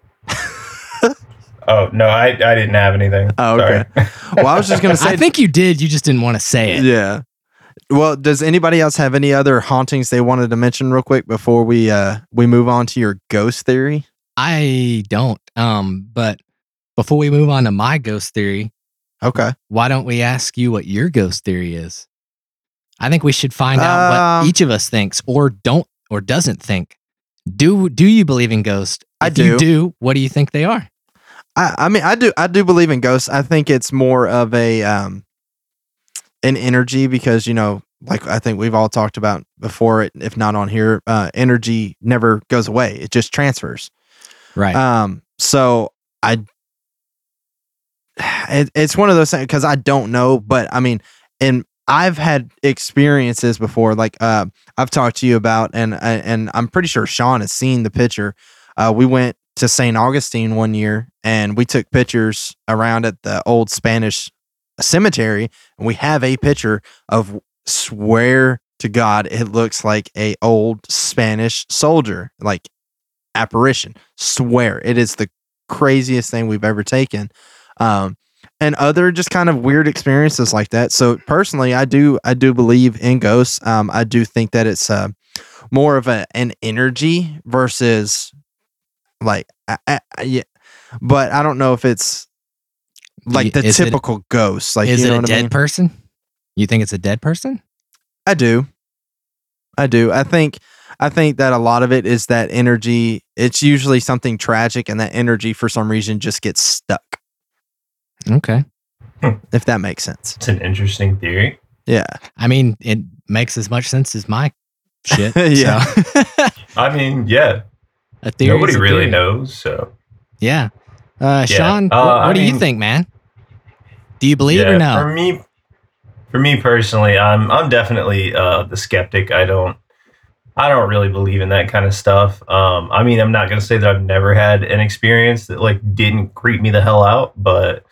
Oh no, I, I didn't have anything. Oh, okay. Sorry. Well, I was just gonna say. I think you did. You just didn't want to say it. Yeah. Well, does anybody else have any other hauntings they wanted to mention real quick before we uh we move on to your ghost theory? I don't. Um, but before we move on to my ghost theory, Okay. why don't we ask you what your ghost theory is? I think we should find out Um, what each of us thinks or don't or doesn't think. Do do you believe in ghosts? I If You do. do. What do you think they are? I I mean I do I do believe in ghosts. I think it's more of a um an energy because you know like I think we've all talked about before it if not on here uh energy never goes away. It just transfers. Right. Um, so I, it, it's one of those things because I don't know, but I mean, and I've had experiences before. Like, uh, I've talked to you about, and and I'm pretty sure Sean has seen the picture. Uh, we went to St. Augustine one year, and we took pictures around at the old Spanish cemetery, and we have a picture of swear to God, it looks like a old Spanish soldier, like apparition. Swear it is the craziest thing we've ever taken. Um, and other just kind of weird experiences like that. So personally, I do I do believe in ghosts. Um, I do think that it's uh, more of a an energy versus like I, I, I- yeah. But I don't know if it's like the Is it- typical ghost. Like is you know it a dead I mean? person? You think it's a dead person? I do. I do. I think I think that a lot of it is that energy. It's usually something tragic, and that energy for some reason just gets stuck. Okay. If that makes sense. It's an interesting theory. Yeah. I mean, it makes as much sense as my shit. Yeah. so. I mean, yeah, a theory. nobody a really theory. knows. So Yeah. Uh, Yeah. Sean, Uh, what, what do you think, man? Do you believe yeah, or no? for me, for me personally, I'm I'm definitely uh, the skeptic. I don't I don't really believe in that kind of stuff. Um, I mean, I'm not gonna say that I've never had an experience that like didn't creep me the hell out, but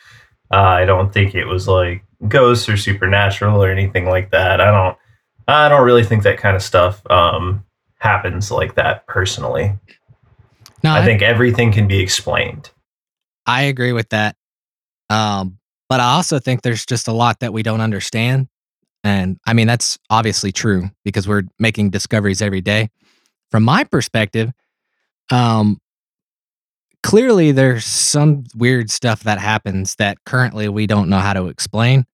uh, I don't think it was like ghosts or supernatural or anything like that. I don't I don't really think that kind of stuff um, happens like that personally. No, I think everything can be explained. I agree with that. Um, but I also think there's just a lot that we don't understand. And I mean, that's obviously true because we're making discoveries every day. From my perspective, um, clearly there's some weird stuff that happens that currently we don't know how to explain.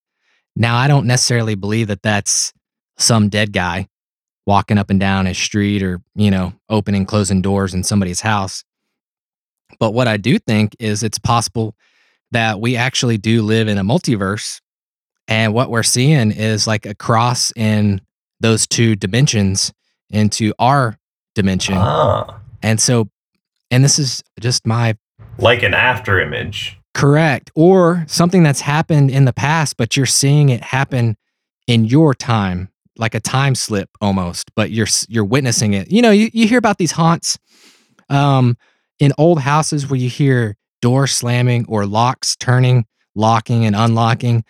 Now, I don't necessarily believe that that's some dead guy walking up and down a street or, you know, opening, closing doors in somebody's house. But what I do think is it's possible that we actually do live in a multiverse. And what we're seeing is like a cross in those two dimensions into our dimension. Ah, And so, and this is just my like an after image. correct or something that's happened in the past, but you're seeing it happen in your time, like a time slip almost, but you're, you're witnessing it. You know, you, you hear about these haunts um, in old houses where you hear doors slamming or locks turning, locking and unlocking,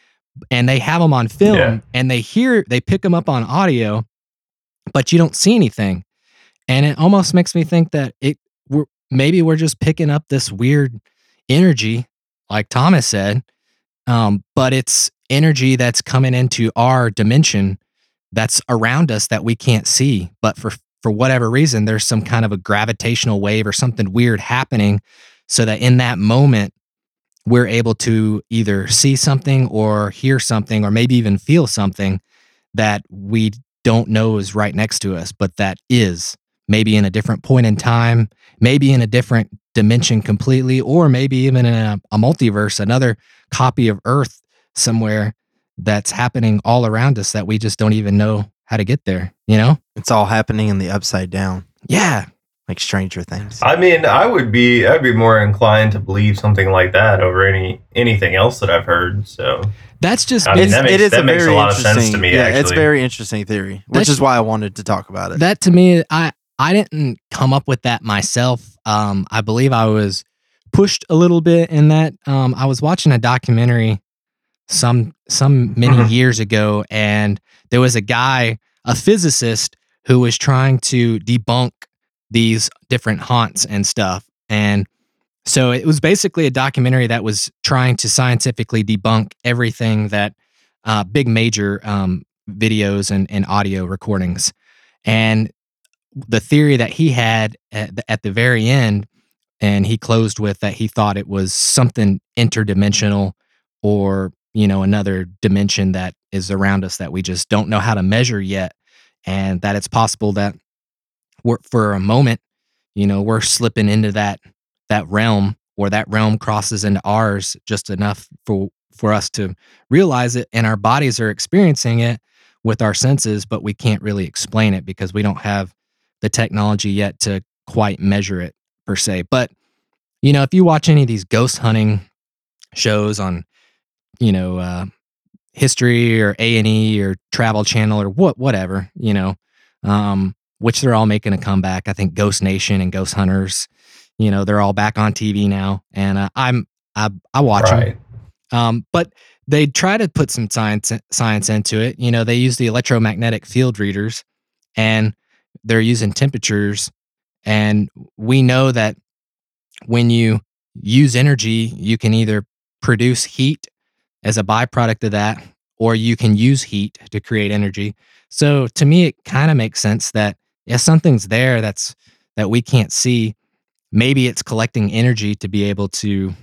and they have them on film Yeah. and they hear, they pick them up on audio, but you don't see anything. And it almost makes me think that it, we're, maybe we're just picking up this weird energy, like Thomas said, um, but it's energy that's coming into our dimension that's around us that we can't see. But for for whatever reason, there's some kind of a gravitational wave or something weird happening, so that in that moment we're able to either see something or hear something or maybe even feel something that we don't know is right next to us, but that is maybe in a different point in time, maybe in a different dimension completely, or maybe even in a, a multiverse, another copy of Earth somewhere that's happening all around us that we just don't even know how to get there, you know? It's all happening in the upside down, Yeah. like Stranger Things. I mean, I would be I'd be more inclined to believe something like that over any anything else that I've heard. So That's just I mean, It's, that makes- it is that a makes a very lot of sense interesting. to me, Yeah, it's very interesting theory, which That's- is why I wanted to talk about it. that to me i i didn't come up with that myself um i believe i was pushed a little bit in that um i was watching a documentary some some many Mhm. years ago and there was a guy a physicist who was trying to debunk these different haunts and stuff and so it was basically a documentary that was trying to scientifically debunk everything that uh, big major um, videos and, and audio recordings and the theory that he had at the, at the very end, and he closed with that he thought it was something interdimensional or, you know, another dimension that is around us that we just don't know how to measure yet. And that it's possible that for a moment, you know, we're slipping into that that realm or that realm crosses into ours just enough for for us to realize it and our bodies are experiencing it with our senses, but we can't really explain it because we don't have the technology yet to quite measure it per se. But you know, if you watch any of these ghost hunting shows on, you know, uh, history or A and E or Travel Channel or what, whatever, you know, um, which they're all making a comeback. I think Ghost Nation and Ghost Hunters, you know, they're all back on TV now, and uh, I'm I I watch right. Um, but they try to put some science science into it. You know, they use the electromagnetic field readers, and they're using temperatures. And we know that when you use energy, you can either produce heat as a byproduct of that, or you can use heat to create energy. So to me, it kind of makes sense that if something's there that's that we can't see, maybe it's collecting energy to be able to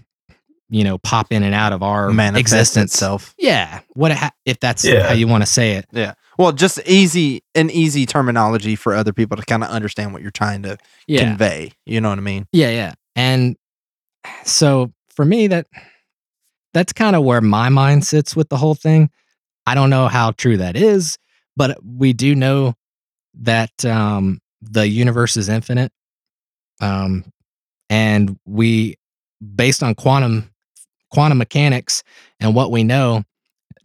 you know pop in and out of our manifest existence. itself. Yeah, what ha- if that's Yeah. how you want to say it? Yeah. Well, just easy an easy terminology for other people to kind of understand what you're trying to Yeah, convey. You know what I mean? yeah, yeah. And so for me, that that's kind of where my mind sits with the whole thing. I don't know how true that is, but we do know that um, the universe is infinite, um, and we, based on quantum quantum mechanics and what we know,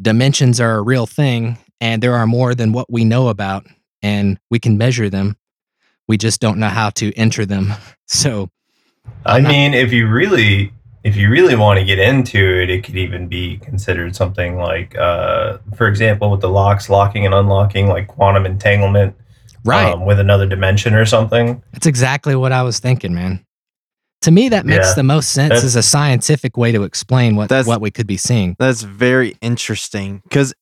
dimensions are a real thing, and there are more than what we know about, and we can measure them. We just don't know how to enter them. So I mean, if you really if you really want to get into it, it could even be considered something like, uh, for example, with the locks locking and unlocking, like quantum entanglement, right. um, with another dimension or something. That's exactly what I was thinking, man. To me, that makes Yeah. the most sense That's- as a scientific way to explain what, That's- what we could be seeing. That's very interesting because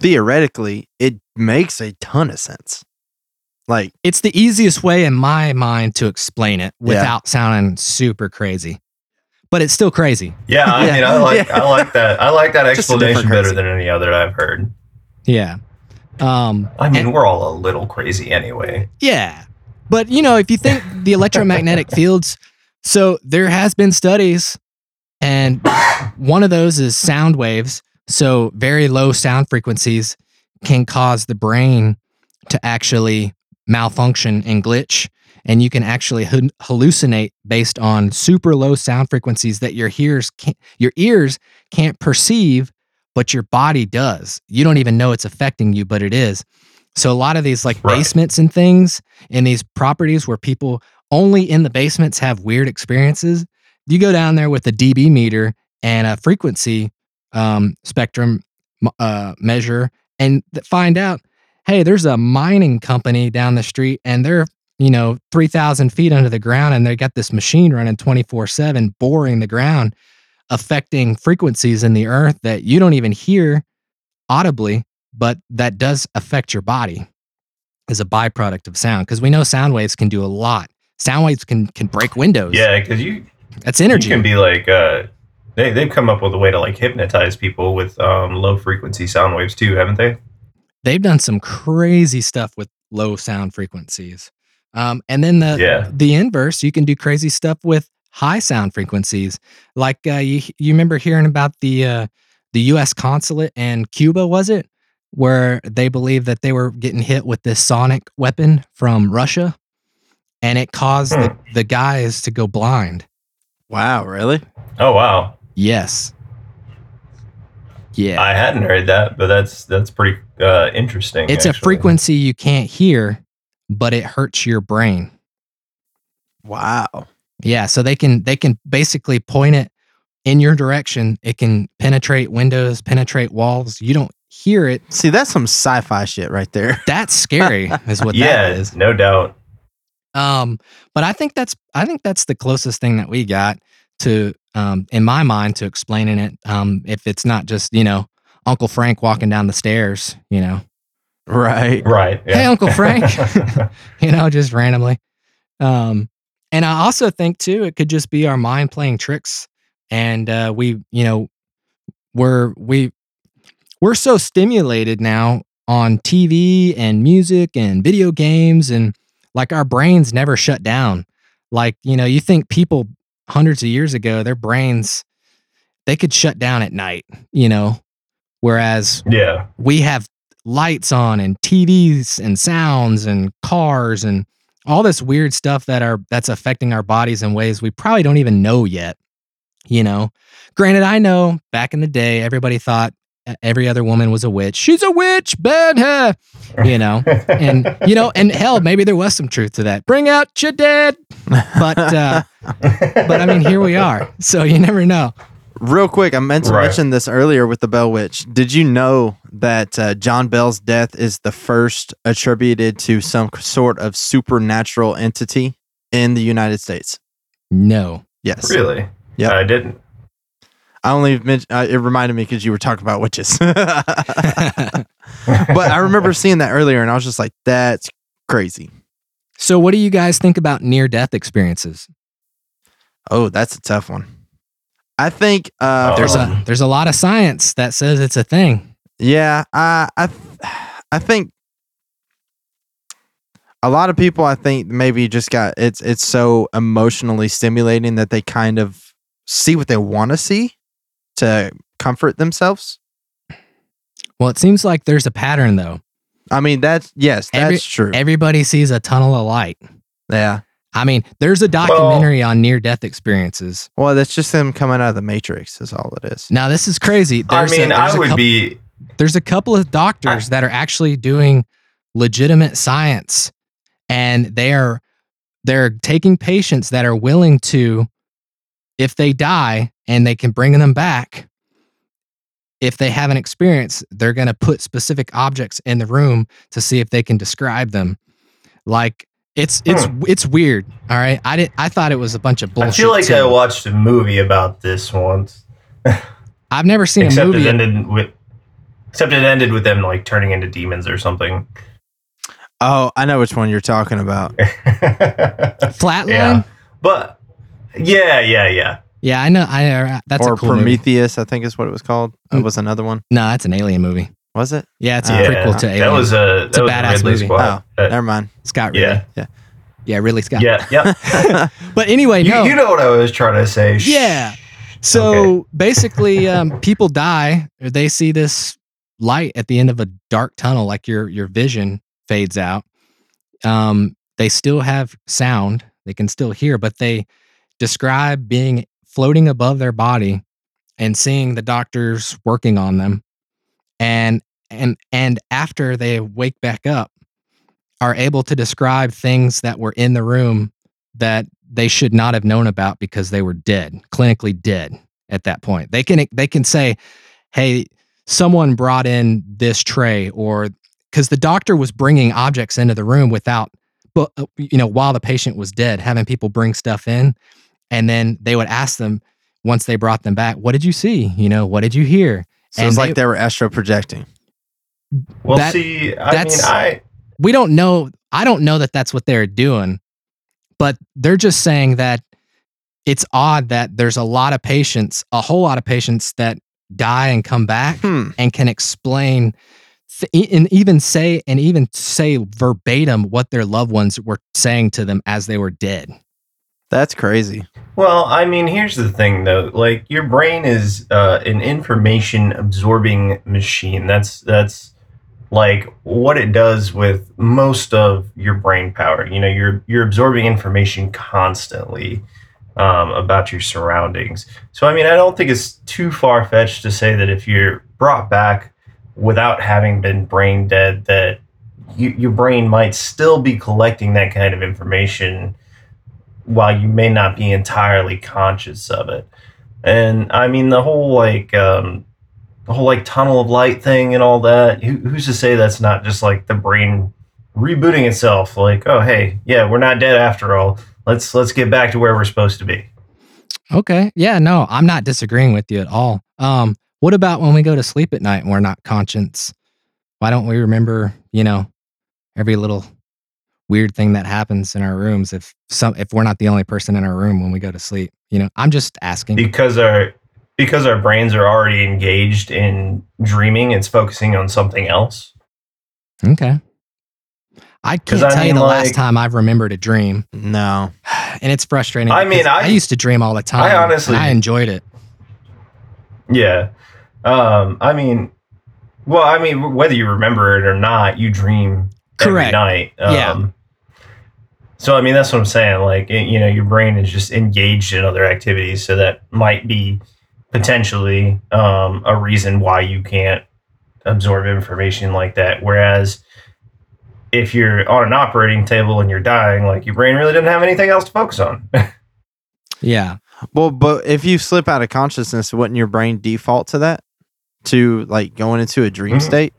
theoretically, it makes a ton of sense. Like, It's the easiest way in my mind to explain it Yeah. without sounding super crazy. But it's still crazy. Yeah, I Yeah. mean, I like Yeah. I like that. I like that Just a different explanation better than any other I've heard. Yeah. Um, I mean, and- we're all a little crazy anyway. yeah. But, you know, if you think the electromagnetic fields, so there has been studies, and one of those is sound waves. So very low sound frequencies can cause the brain to actually malfunction and glitch and you can actually hallucinate based on super low sound frequencies that your ears can't, your ears can't perceive but your body does you don't even know it's affecting you but it is so a lot of these like Right. basements and things and these properties where people only in the basements have weird experiences you go down there with a db meter and a frequency um, spectrum uh, measure and find out hey there's a mining company down the street and they're you know 3000 feet under the ground and they got this machine running 24 7 boring the ground affecting frequencies in the earth that you don't even hear audibly but that does affect your body as a byproduct of sound because we know sound waves can do a lot sound waves can can break windows Yeah, because you that's energy you can be like uh, they they've come up with a way to like hypnotize people with um, low frequency sound waves too, haven't they? they've done some crazy stuff with low sound frequencies. Um, and then the Yeah. the inverse, you can do crazy stuff with high sound frequencies. Like uh, you you remember hearing about the uh, the U.S. consulate in Cuba, was it, where they believed that they were getting hit with this sonic weapon from Russia, and it caused the, Hmm. the guys to go blind. wow, really? Oh wow, Yes. Yeah. I hadn't heard that, but that's that's pretty uh, interesting. it's a frequency you can't hear, but it hurts your brain. Wow. Yeah, so they can they can basically point it in your direction. It can penetrate windows, penetrate walls. You don't hear it. See, that's some sci-fi shit right there. That's scary, is what yeah, that is. no doubt. Um, but I think that's I think that's the closest thing that we got to, um, in my mind, to explaining it. Um, if it's not just you know Uncle Frank walking down the stairs, you know, Right. Right. Hey, Uncle Frank. you know, just randomly. Um, and I also think too, it could just be our mind playing tricks, and uh, we, you know, we're we we're so stimulated now on TV and music and video games, and like our brains never shut down. Like you know, you think people hundreds of years ago, their brains they could shut down at night, you know, whereas yeah. we have lights on and TVs and sounds and cars and all this weird stuff that are that's affecting our bodies in ways we probably don't even know yet. You know, granted, I know back in the day, everybody thought every other woman was a witch. She's a witch, bad hair. You know, and you know, and hell, maybe there was some truth to that. Bring out your dead. But uh, but I mean, here we are. So you never know. Real quick, I meant to Right. mention this earlier with the Bell Witch. Did you know that uh, John Bell's death is the first attributed to some sort of supernatural entity in the United States? No. Yes. really? Yeah. I didn't. I only mentioned uh, it reminded me because you were talking about witches. but I remember seeing that earlier, and I was just like, "That's crazy." so, what do you guys think about near death experiences? Oh, that's a tough one. I think uh, There's a there's a lot of science that says it's a thing. Yeah, I I I think a lot of people I think maybe just got it's it's so emotionally stimulating that they kind of see what they want to see to comfort themselves. Well, it seems like there's a pattern though. I mean, that's yes, that's Every- true. Everybody sees a tunnel of light. yeah. I mean, there's a documentary on near death experiences. Well, that's just them coming out of the matrix is all it is. Now, this is crazy. I There's a- mean, there's I a would couple- be. there's a couple of doctors that are actually doing legitimate science and they are they're taking patients that are willing to if they die and they can bring them back if they have an experience they're going to put specific objects in the room to see if they can describe them like it's it's it's weird all right i did i thought it was a bunch of bullshit I feel like too. I watched a movie about this once. i've never seen a except movie it ended with. Except it ended with them like turning into demons or something. Oh, I know which one you're talking about. flatline yeah, but yeah, yeah, yeah. Yeah, I know. I uh, that's or a cool movie. Prometheus, I think is what it was called. That Mm. was another one. No, that's an alien movie. Was it? Yeah, it's a Uh, prequel to that was a It's a that was badass Ridley movie. Scott. Oh, Uh, Never mind. Scott Ridley. yeah, Yeah. Yeah, Ridley Scott. yeah, yeah. But anyway, you, no. you know what I was trying to say. Yeah. So basically, um, people die. Or they see this light at the end of a dark tunnel, like your your vision fades out. Um, they still have sound. They can still hear, but they describe being floating above their body and seeing the doctors working on them. And and and after they wake back up, are able to describe things that were in the room that they should not have known about because they were dead, clinically dead at that point. They can they can say, "Hey, someone brought in this tray," or because the doctor was bringing objects into the room without, but uh, you know, while the patient was dead, having people bring stuff in, and then they would ask them once they brought them back, "What did you see? You know, what did you hear?" So And it's they- like they were astro projecting. Well, That- see, I mean, that's- I we don't know i don't know that that's what they're doing but they're just saying that it's odd that there's a lot of patients a whole lot of patients that die and come back Hmm. and can explain th- and even say and even say verbatim what their loved ones were saying to them as they were dead That's crazy. Well, I mean, here's the thing though. Like your brain is uh, an information absorbing machine. That's that's like what it does with most of your brain power. You know, you're you're absorbing information constantly um, about your surroundings. So, I mean, I don't think it's too far fetched to say that if you're brought back without having been brain dead, that you, your brain might still be collecting that kind of information while you may not be entirely conscious of it. And I mean, the whole like, um, the whole like tunnel of light thing and all that. Who, who's to say that's not just like the brain rebooting itself? Like, oh hey, yeah, we're not dead after all. Let's let's get back to where we're supposed to be. okay yeah no i'm not disagreeing with you at all um what about when we go to sleep at night and we're not conscious why don't we remember you know every little weird thing that happens in our rooms if some if we're not the only person in our room when we go to sleep you know i'm just asking because our because our brains are already engaged in dreaming. It's focusing on something else. okay i can't I tell you the like- last time i've remembered a dream No. and it's frustrating I mean, I- i used to dream all the time I honestly- i enjoyed it Yeah. Um, I mean, well, I mean, whether you remember it or not, you dream Correct. every night. Um, Yeah. So I mean, that's what I'm saying. Like, it- you know, your brain is just engaged in other activities, so that might be potentially um, a reason why you can't absorb information like that. Whereas if you're on an operating table and you're dying, like your brain really doesn't have anything else to focus on. yeah Well, but if you slip out of consciousness, wouldn't your brain default to that? To like going into a dream Mhm. state?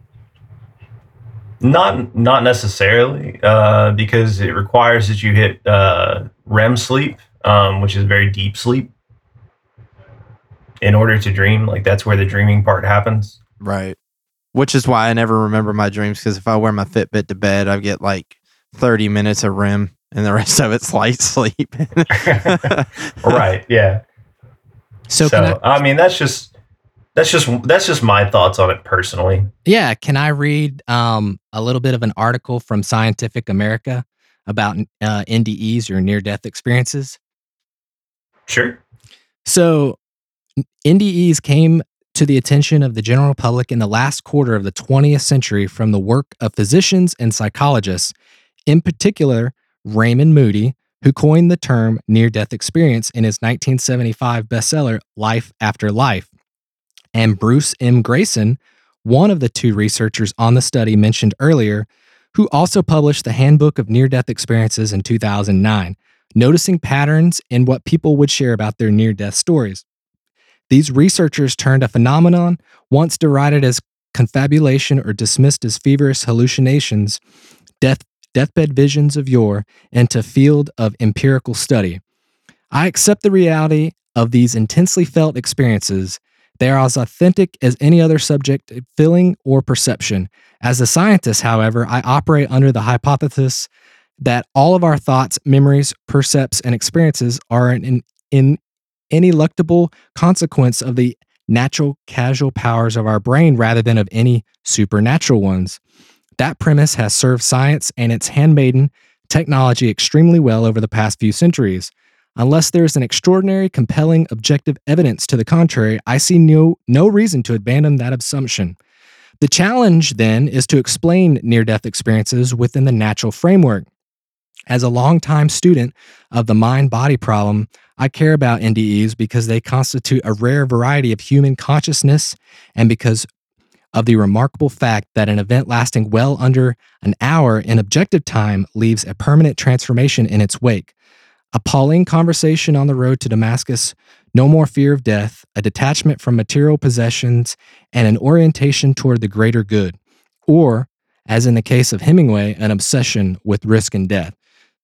Not not necessarily, uh, because it requires that you hit uh, REM sleep, um, which is very deep sleep, in order to dream. Like that's where the dreaming part happens. Right. Which is why I never remember my dreams because if I wear my Fitbit to bed, I get like 30 minutes of REM and the rest of it's light sleep. right. Yeah. So, So, I, I, mean, that's just that's just that's just my thoughts on it personally. yeah, can I read um, a little bit of an article from Scientific America about uh, NDEs or near death experiences? Sure. So, NDEs came to the attention of the general public in the last quarter of the 20th century from the work of physicians and psychologists, in particular, Raymond Moody, who coined the term near death experience in his 1975 bestseller, Life After Life. And Bruce M. Greyson, one of the two researchers on the study mentioned earlier, who also published the Handbook of Near Death Experiences in 2009, noticing patterns in what people would share about their near death stories. These researchers turned a phenomenon once derided as confabulation or dismissed as feverish hallucinations, death, deathbed visions of yore, into field of empirical study. I accept the reality of these intensely felt experiences. They are as authentic as any other subject, eh, feeling, or perception. As a scientist, however, I operate under the hypothesis that all of our thoughts, memories, percepts, and experiences are an, in ineluctable consequence of the natural causal powers of our brain rather than of any supernatural ones. That premise has served science and its handmaiden technology extremely well over the past few centuries. Unless there is an extraordinary, compelling, objective evidence to the contrary, I see no, no reason to abandon that assumption. The challenge then is to explain near death experiences within the natural framework. As a longtime student of the mind body problem, I care about NDEs because they constitute a rare variety of human consciousness and because of the remarkable fact that an event lasting well under an hour in objective time leaves a permanent transformation in its wake. A Pauline conversation on the road to Damascus, no more fear of death, a detachment from material possessions, and an orientation toward the greater good. Or, as in the case of Hemingway, an obsession with risk and death.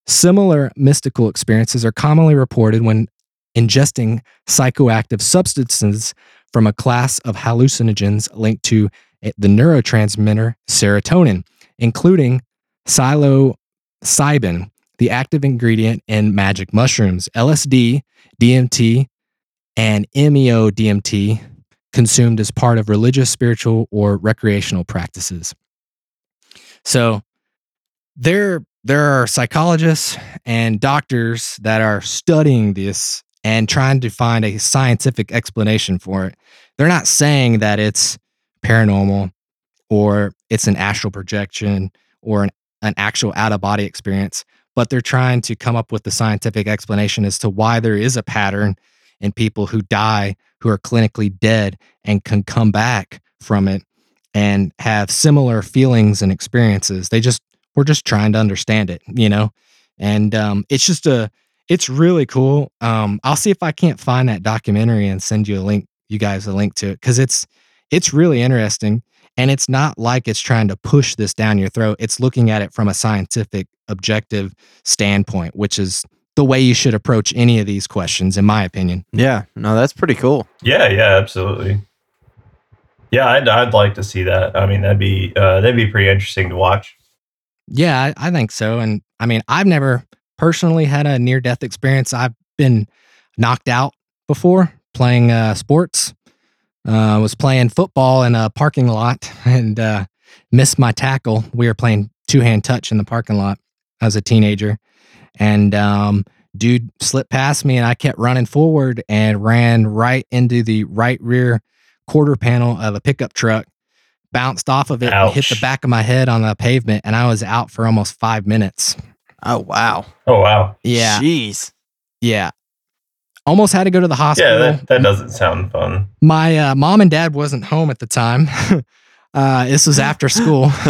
Similar mystical experiences are commonly reported when ingesting psychoactive substances from a class of hallucinogens linked to the neurotransmitter serotonin, including psilocybin, the active ingredient in magic mushrooms, LSD, DMT, and MEO DMT consumed as part of religious, spiritual, or recreational practices. So there there are psychologists and doctors that are studying this and trying to find a scientific explanation for it. They're not saying that it's paranormal or it's an astral projection or an, an actual out of body experience, but they're trying to come up with the scientific explanation as to why there is a pattern in people who die who are clinically dead and can come back from it and have similar feelings and experiences. They just we're just trying to understand it, you know? And um, it's just a, it's really cool. Um, I'll see if I can't find that documentary and send you a link, you guys a link to it, because it's, it's really interesting. And it's not like it's trying to push this down your throat. It's looking at it from a scientific, objective standpoint, which is the way you should approach any of these questions, in my opinion. Yeah, no, that's pretty cool. Yeah, yeah, absolutely. Yeah, I'd, I'd like to see that. I mean, that'd be uh, that'd be pretty interesting to watch. Yeah, I, I think so. And I mean, I've never personally had a near death experience. I've been knocked out before playing uh, sports. Uh, was playing football in a parking lot and uh, missed my tackle. We were playing two hand touch in the parking lot as a teenager, and um, dude slipped past me, and I kept running forward and ran right into the right rear quarter panel of a pickup truck bounced off of it and hit the back of my head on the pavement and I was out for almost 5 minutes. Oh wow. Oh wow. Yeah. Jeez. Yeah. Almost had to go to the hospital. Yeah, that, that doesn't sound fun. My uh, mom and dad wasn't home at the time. uh, this was after school.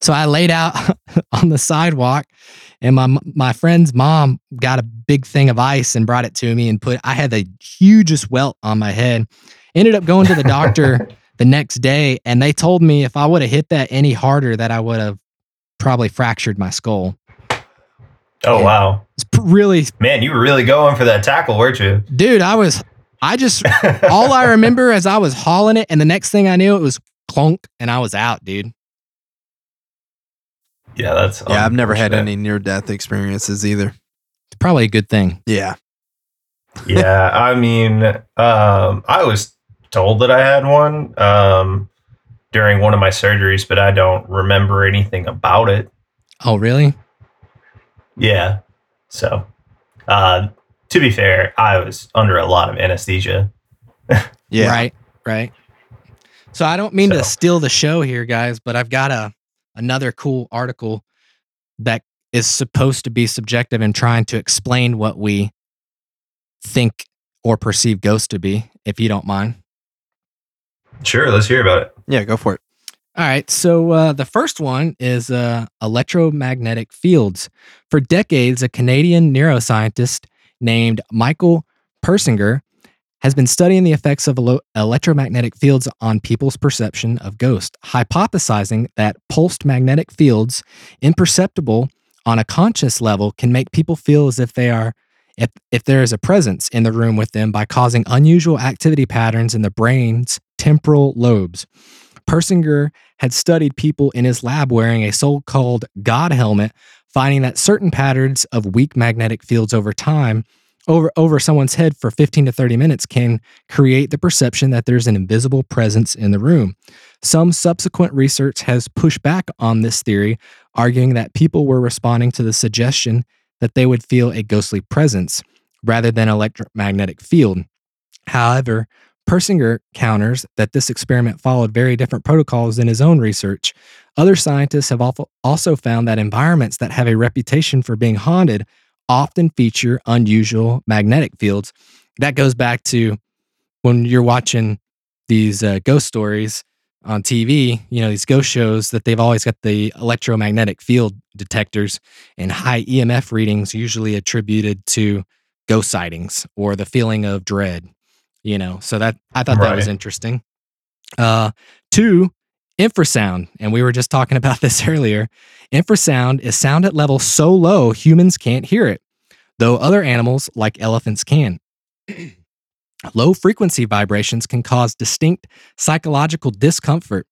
So I laid out on the sidewalk, and my my friend's mom got a big thing of ice and brought it to me and put. I had the hugest welt on my head. Ended up going to the doctor the next day, and they told me if I would have hit that any harder, that I would have probably fractured my skull. Oh Yeah. wow, It's really, man, you were really going for that tackle, weren't you? dude. I was. I just all I remember as I was hauling it, and the next thing I knew, it was clunk, and I was out, dude. yeah, that's yeah, I've never had any near death experiences either. It's probably a good thing. Yeah. yeah, I mean, um, I was told that I had one um, during one of my surgeries, but I don't remember anything about it. Oh, really? Yeah. So, uh, to be fair, I was under a lot of anesthesia. Yeah. Right. Right. So I don't mean to steal the show here, guys, but I've got a another cool article that is supposed to be subjective and trying to explain what we think or perceive ghosts to be, if you don't mind. Sure, let's hear about it. Yeah, go for it. All right. So uh, the first one is uh, electromagnetic fields. For decades, a Canadian neuroscientist named Michael Persinger has been studying the effects of electromagnetic fields on people's perception of ghosts, hypothesizing that pulsed magnetic fields, imperceptible on a conscious level, can make people feel as if they are. If, if there is a presence in the room with them by causing unusual activity patterns in the brain's temporal lobes. Persinger had studied people in his lab wearing a so called God helmet, finding that certain patterns of weak magnetic fields over time, over, over someone's head for 15 to 30 minutes, can create the perception that there's an invisible presence in the room. Some subsequent research has pushed back on this theory, arguing that people were responding to the suggestion that they would feel a ghostly presence rather than electromagnetic field. However, Persinger counters that this experiment followed very different protocols than his own research. Other scientists have also found that environments that have a reputation for being haunted often feature unusual magnetic fields. That goes back to when you're watching these uh, ghost stories on TV, you know, these ghost shows that they've always got the electromagnetic field detectors and high EMF readings usually attributed to ghost sightings or the feeling of dread you know so that i thought that was interesting. Uh two infrasound and we were just talking about this earlier. Infrasound is sound at levels so low humans can't hear it though other animals like elephants can. Low frequency vibrations can cause distinct psychological discomfort.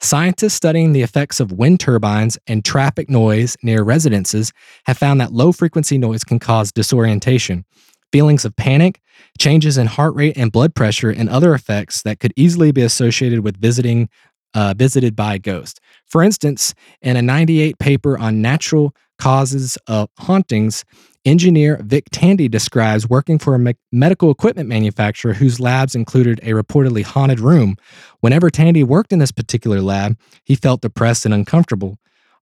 Scientists studying the effects of wind turbines and traffic noise near residences have found that low frequency noise can cause disorientation, feelings of panic, changes in heart rate and blood pressure, and other effects that could easily be associated with visiting uh, visited by a ghost. For instance, in a 98 paper on natural causes of hauntings, engineer Vic Tandy describes working for a me- medical equipment manufacturer whose labs included a reportedly haunted room. Whenever Tandy worked in this particular lab, he felt depressed and uncomfortable,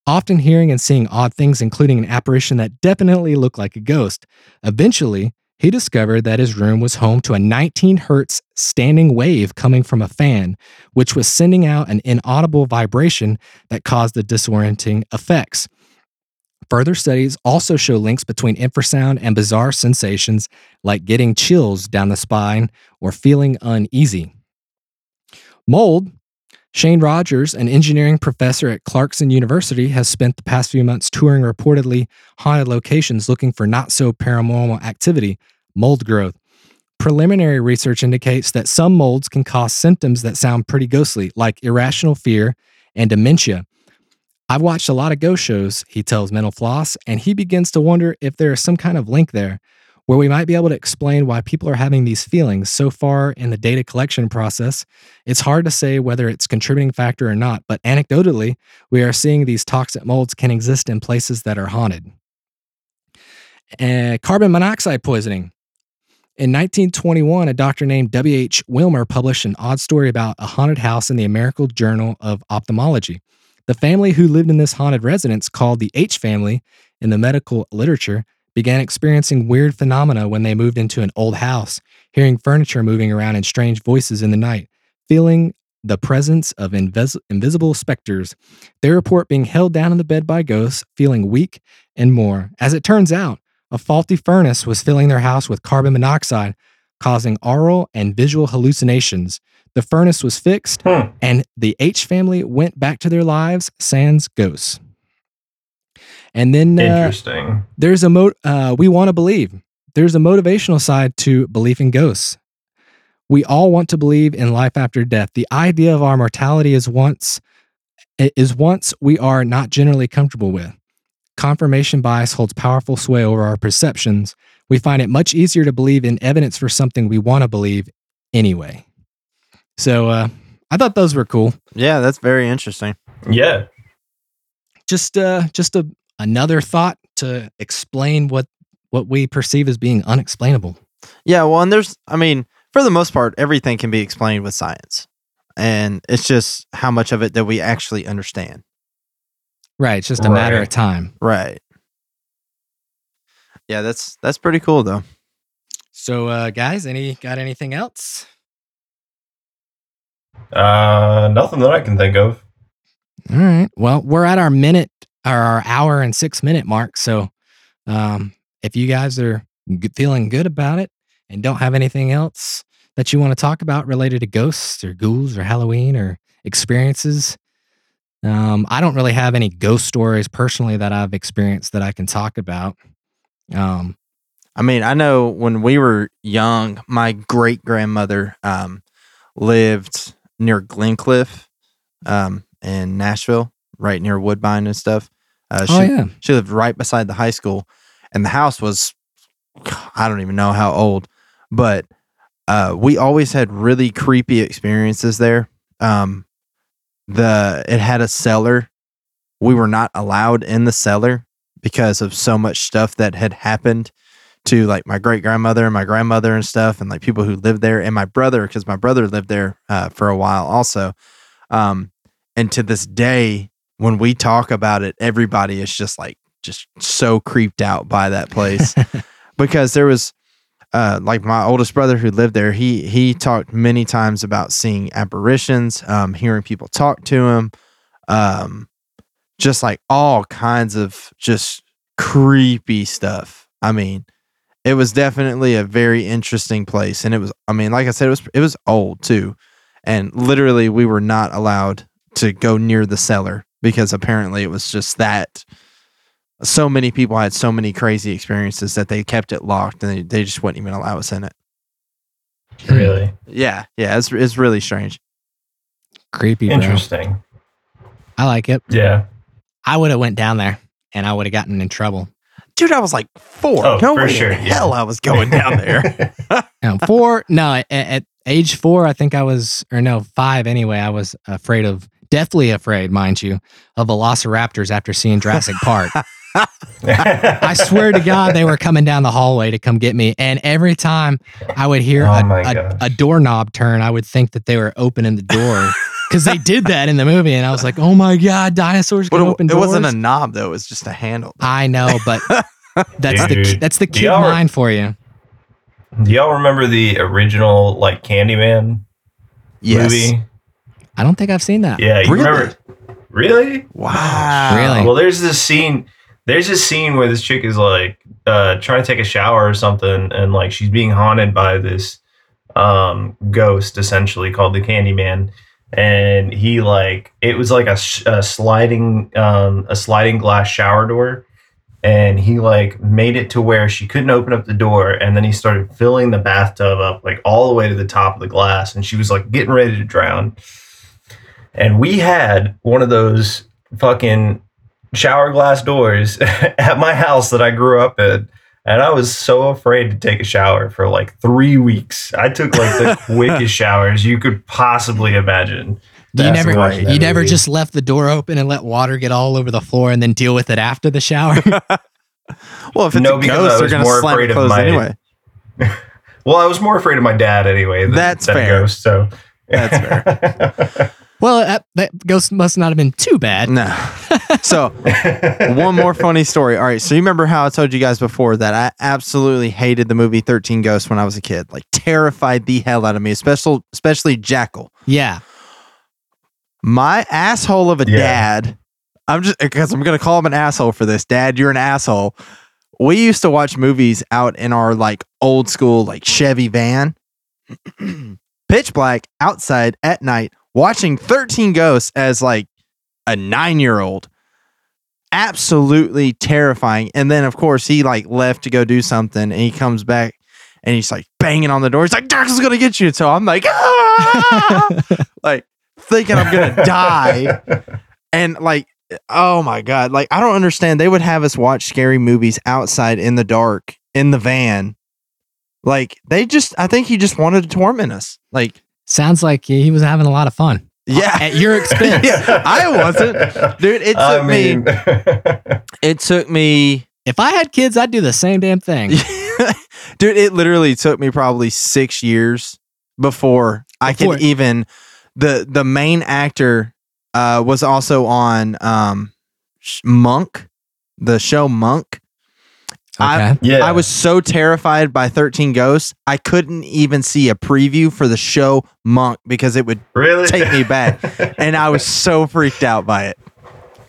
often hearing and seeing odd things, including an apparition that definitely looked like a ghost. Eventually, he discovered that his room was home to a 19 hertz standing wave coming from a fan, which was sending out an inaudible vibration that caused the disorienting effects. Further studies also show links between infrasound and bizarre sensations like getting chills down the spine or feeling uneasy. Mold. Shane Rogers, an engineering professor at Clarkson University, has spent the past few months touring reportedly haunted locations looking for not so paranormal activity, mold growth. Preliminary research indicates that some molds can cause symptoms that sound pretty ghostly, like irrational fear and dementia. I've watched a lot of ghost shows, he tells Mental Floss, and he begins to wonder if there is some kind of link there where we might be able to explain why people are having these feelings so far in the data collection process. It's hard to say whether it's contributing factor or not, but anecdotally, we are seeing these toxic molds can exist in places that are haunted. Uh, carbon monoxide poisoning. In 1921, a doctor named W.H. Wilmer published an odd story about a haunted house in the American Journal of Ophthalmology. The family who lived in this haunted residence, called the H family in the medical literature, began experiencing weird phenomena when they moved into an old house, hearing furniture moving around and strange voices in the night, feeling the presence of invis- invisible specters. They report being held down in the bed by ghosts, feeling weak, and more. As it turns out, a faulty furnace was filling their house with carbon monoxide, causing aural and visual hallucinations. The furnace was fixed, Hmm. and the H family went back to their lives sans ghosts. And then uh, Interesting. there's a mo- uh, we want to believe. There's a motivational side to belief in ghosts. We all want to believe in life after death. The idea of our mortality is once is once we are not generally comfortable with. Confirmation bias holds powerful sway over our perceptions. we find it much easier to believe in evidence for something we want to believe anyway. So uh, I thought those were cool. Yeah, that's very interesting. Yeah. Just uh, just a another thought to explain what what we perceive as being unexplainable. Yeah, well, and there's, I mean, for the most part, everything can be explained with science, and it's just how much of it that we actually understand. Right. It's just a matter of time. Right. Yeah, that's that's pretty cool though. So, uh, guys, any got anything else? Uh, nothing that I can think of. All right. Well, we're at our minute or our hour and six minute mark. So, um, if you guys are feeling good about it and don't have anything else that you want to talk about related to ghosts or ghouls or Halloween or experiences, um, I don't really have any ghost stories personally that I've experienced that I can talk about. Um, I mean, I know when we were young, my great grandmother um, lived near Glencliff um, in Nashville, right near Woodbine and stuff. Uh, she, oh yeah, she lived right beside the high school, and the house was, I don't even know how old, but uh, we always had really creepy experiences there. Um, the it had a cellar. We were not allowed in the cellar because of so much stuff that had happened to like my great grandmother and my grandmother and stuff, and like people who lived there, and my brother because my brother lived there uh, for a while also. Um, and to this day, when we talk about it, everybody is just like just so creeped out by that place. Because there was uh like my oldest brother who lived there he he talked many times about seeing apparitions um hearing people talk to him um just like all kinds of just creepy stuff. I mean it was definitely a very interesting place and it was i mean like i said it was it was old too and literally we were not allowed to go near the cellar because apparently it was just that so many people had so many crazy experiences that they kept it locked and they, they just wouldn't even allow us in it. Hmm. Really Yeah, yeah, it's it's really strange. creepy. Bro. interesting. I like it. Yeah. I would have went down there and I would have gotten in trouble. Dude, I was like four. Oh, no for way sure, in yeah. hell I was going down there. No, four. No, at, at age four, I think I was, or no, five anyway. I was afraid of, deathly afraid, mind you, of velociraptors after seeing Jurassic Park. I swear to God, they were coming down the hallway to come get me, and every time I would hear Oh a, a, a doorknob turn, I would think that they were opening the door because they did that in the movie, and I was like, "Oh my God, dinosaurs but can it, open it doors!" wasn't a knob though, it was just a handle. I know, but that's the Dude, that's the do kid y'all- mind for you. Do y'all remember the original like Candyman Yes. movie? I don't think I've seen that. Yeah, you Really? remember? Really? Wow. Really? Well, there's this scene. There's this scene where this chick is like uh, trying to take a shower or something, and like she's being haunted by this um, ghost, essentially called the Candyman. And he like it was like a, sh- a sliding um, a sliding glass shower door, and he like made it to where she couldn't open up the door, and then he started filling the bathtub up like all the way to the top of the glass, and she was like getting ready to drown. And we had one of those fucking shower glass doors at my house that I grew up in. And I was so afraid to take a shower for like three weeks. I took like the quickest showers you could possibly imagine. You That's never, watching that you never movie. just left the door open and let water get all over the floor and then deal with it after the shower. Well, if it's No, a ghost, they're gonna more slam afraid it of closed my- anyway. Well, I was more afraid of my dad anyway. Than, That's than fair. Ghost, so That's fair. Well, that, that ghost must not have been too bad. No. So one more funny story. All right. So you remember how I told you guys before that I absolutely hated the movie 13 Ghosts when I was a kid. Like terrified the hell out of me, especially especially Jackal. Yeah. My asshole of a Yeah. dad. I'm just because I'm gonna call him an asshole for this. Dad, you're an asshole. We used to watch movies out in our like old school like Chevy van. Pitch black outside at night, watching 13 Ghosts as like a nine year old. Absolutely terrifying. And then of course he like left to go do something and he comes back and he's like banging on the door. He's like, Dark's gonna get you. So I'm like, ah! like thinking I'm gonna die. And like, oh my god, like I don't understand. They would have us watch scary movies outside in the dark in the van. Like they just, I think he just wanted to torment us. Like, Sounds like he was having a lot of fun yeah, at your expense. Yeah, I wasn't. Dude, it I took me- it took me If I had kids, I'd do the same damn thing. Dude, it literally took me probably six years before, I Before- could even the the main actor uh was also on um Monk, the show Monk. I- Okay. yeah, I was so terrified by 13 Ghosts, I couldn't even see a preview for the show Monk because it would really take me back. and I was so freaked out by it.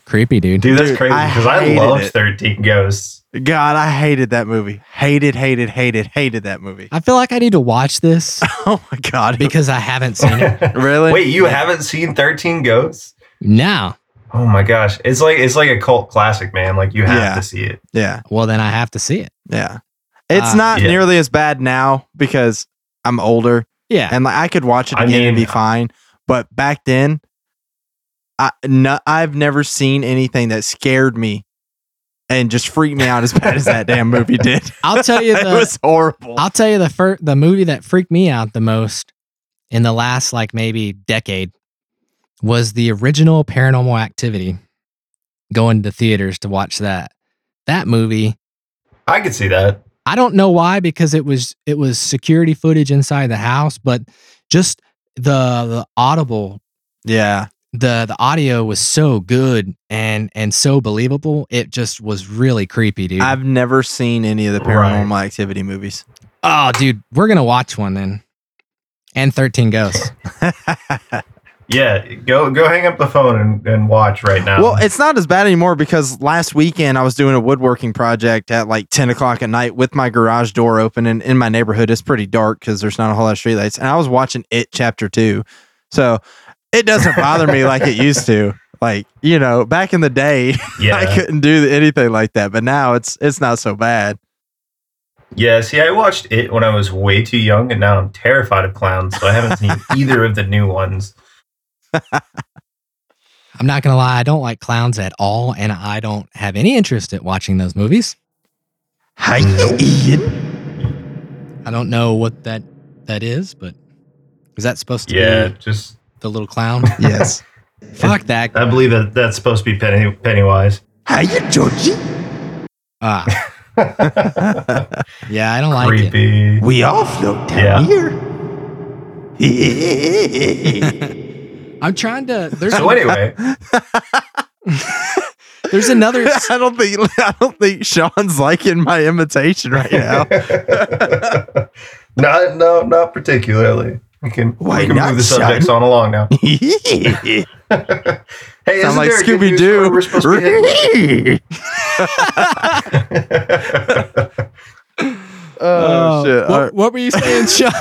Creepy, dude. Dude, that's Dude, crazy I because I, hated loved it. Thirteen Ghosts. God, I hated that movie. Hated, hated, hated, hated that movie. I feel like I need to watch this Oh my god. because I haven't seen it. really? Wait, you haven't seen Thirteen Ghosts? Now, Oh my gosh, it's like it's like a cult classic, man. Like you have Yeah. to see it. Yeah. well, then I have to see it. Yeah. It's Uh, not Yeah. nearly as bad now because I'm older Yeah. and like I could watch it I again and mean- be fine. But back then, I no, I've never seen anything that scared me and just freaked me out as bad as that damn movie did. I'll tell you it the was horrible. I'll tell you the first the movie that freaked me out the most in the last like maybe decade was the original Paranormal Activity. Going to theaters to watch that. That movie, I could see that. I don't know why because it was it was security footage inside the house, but just the the audible yeah. the the audio was so good and and so believable. It just was really creepy, dude. I've never seen any of the Right. paranormal activity movies. oh, dude, we're gonna watch one then. And Thirteen Ghosts. Yeah, go go hang up the phone and, and watch right now. Well, it's not as bad anymore because last weekend I was doing a woodworking project at like 10 o'clock at night with my garage door open. And in my neighborhood, it's pretty dark because there's not a whole lot of streetlights. And I was watching It Chapter 2. So it doesn't bother me like it used to. Like, you know, back in the day, yeah, I couldn't do anything like that. But now it's it's not so bad. yeah. See, I watched it when I was way too young, and now I'm terrified of clowns. So I haven't seen either of the new ones. I'm not gonna lie, I don't like clowns at all, and I don't have any interest in watching those movies. Hi, Nope. Ian. I don't know what that that is, but is that supposed to Yeah, be just the little clown? Yes. Fuck that. I believe that that's supposed to be Penny Pennywise. Hiya, Georgie. Ah, yeah, I don't like it. We all float down Yeah. here. I'm trying to. There's So anyway, there's another. I don't think I don't think Sean's liking my imitation right now. not no, not particularly. We can Why we can move the subjects son? on along now. hey, Sound isn't like there a good Scooby news story we're supposed to be hitting? oh shit! What, what were you saying, Sean?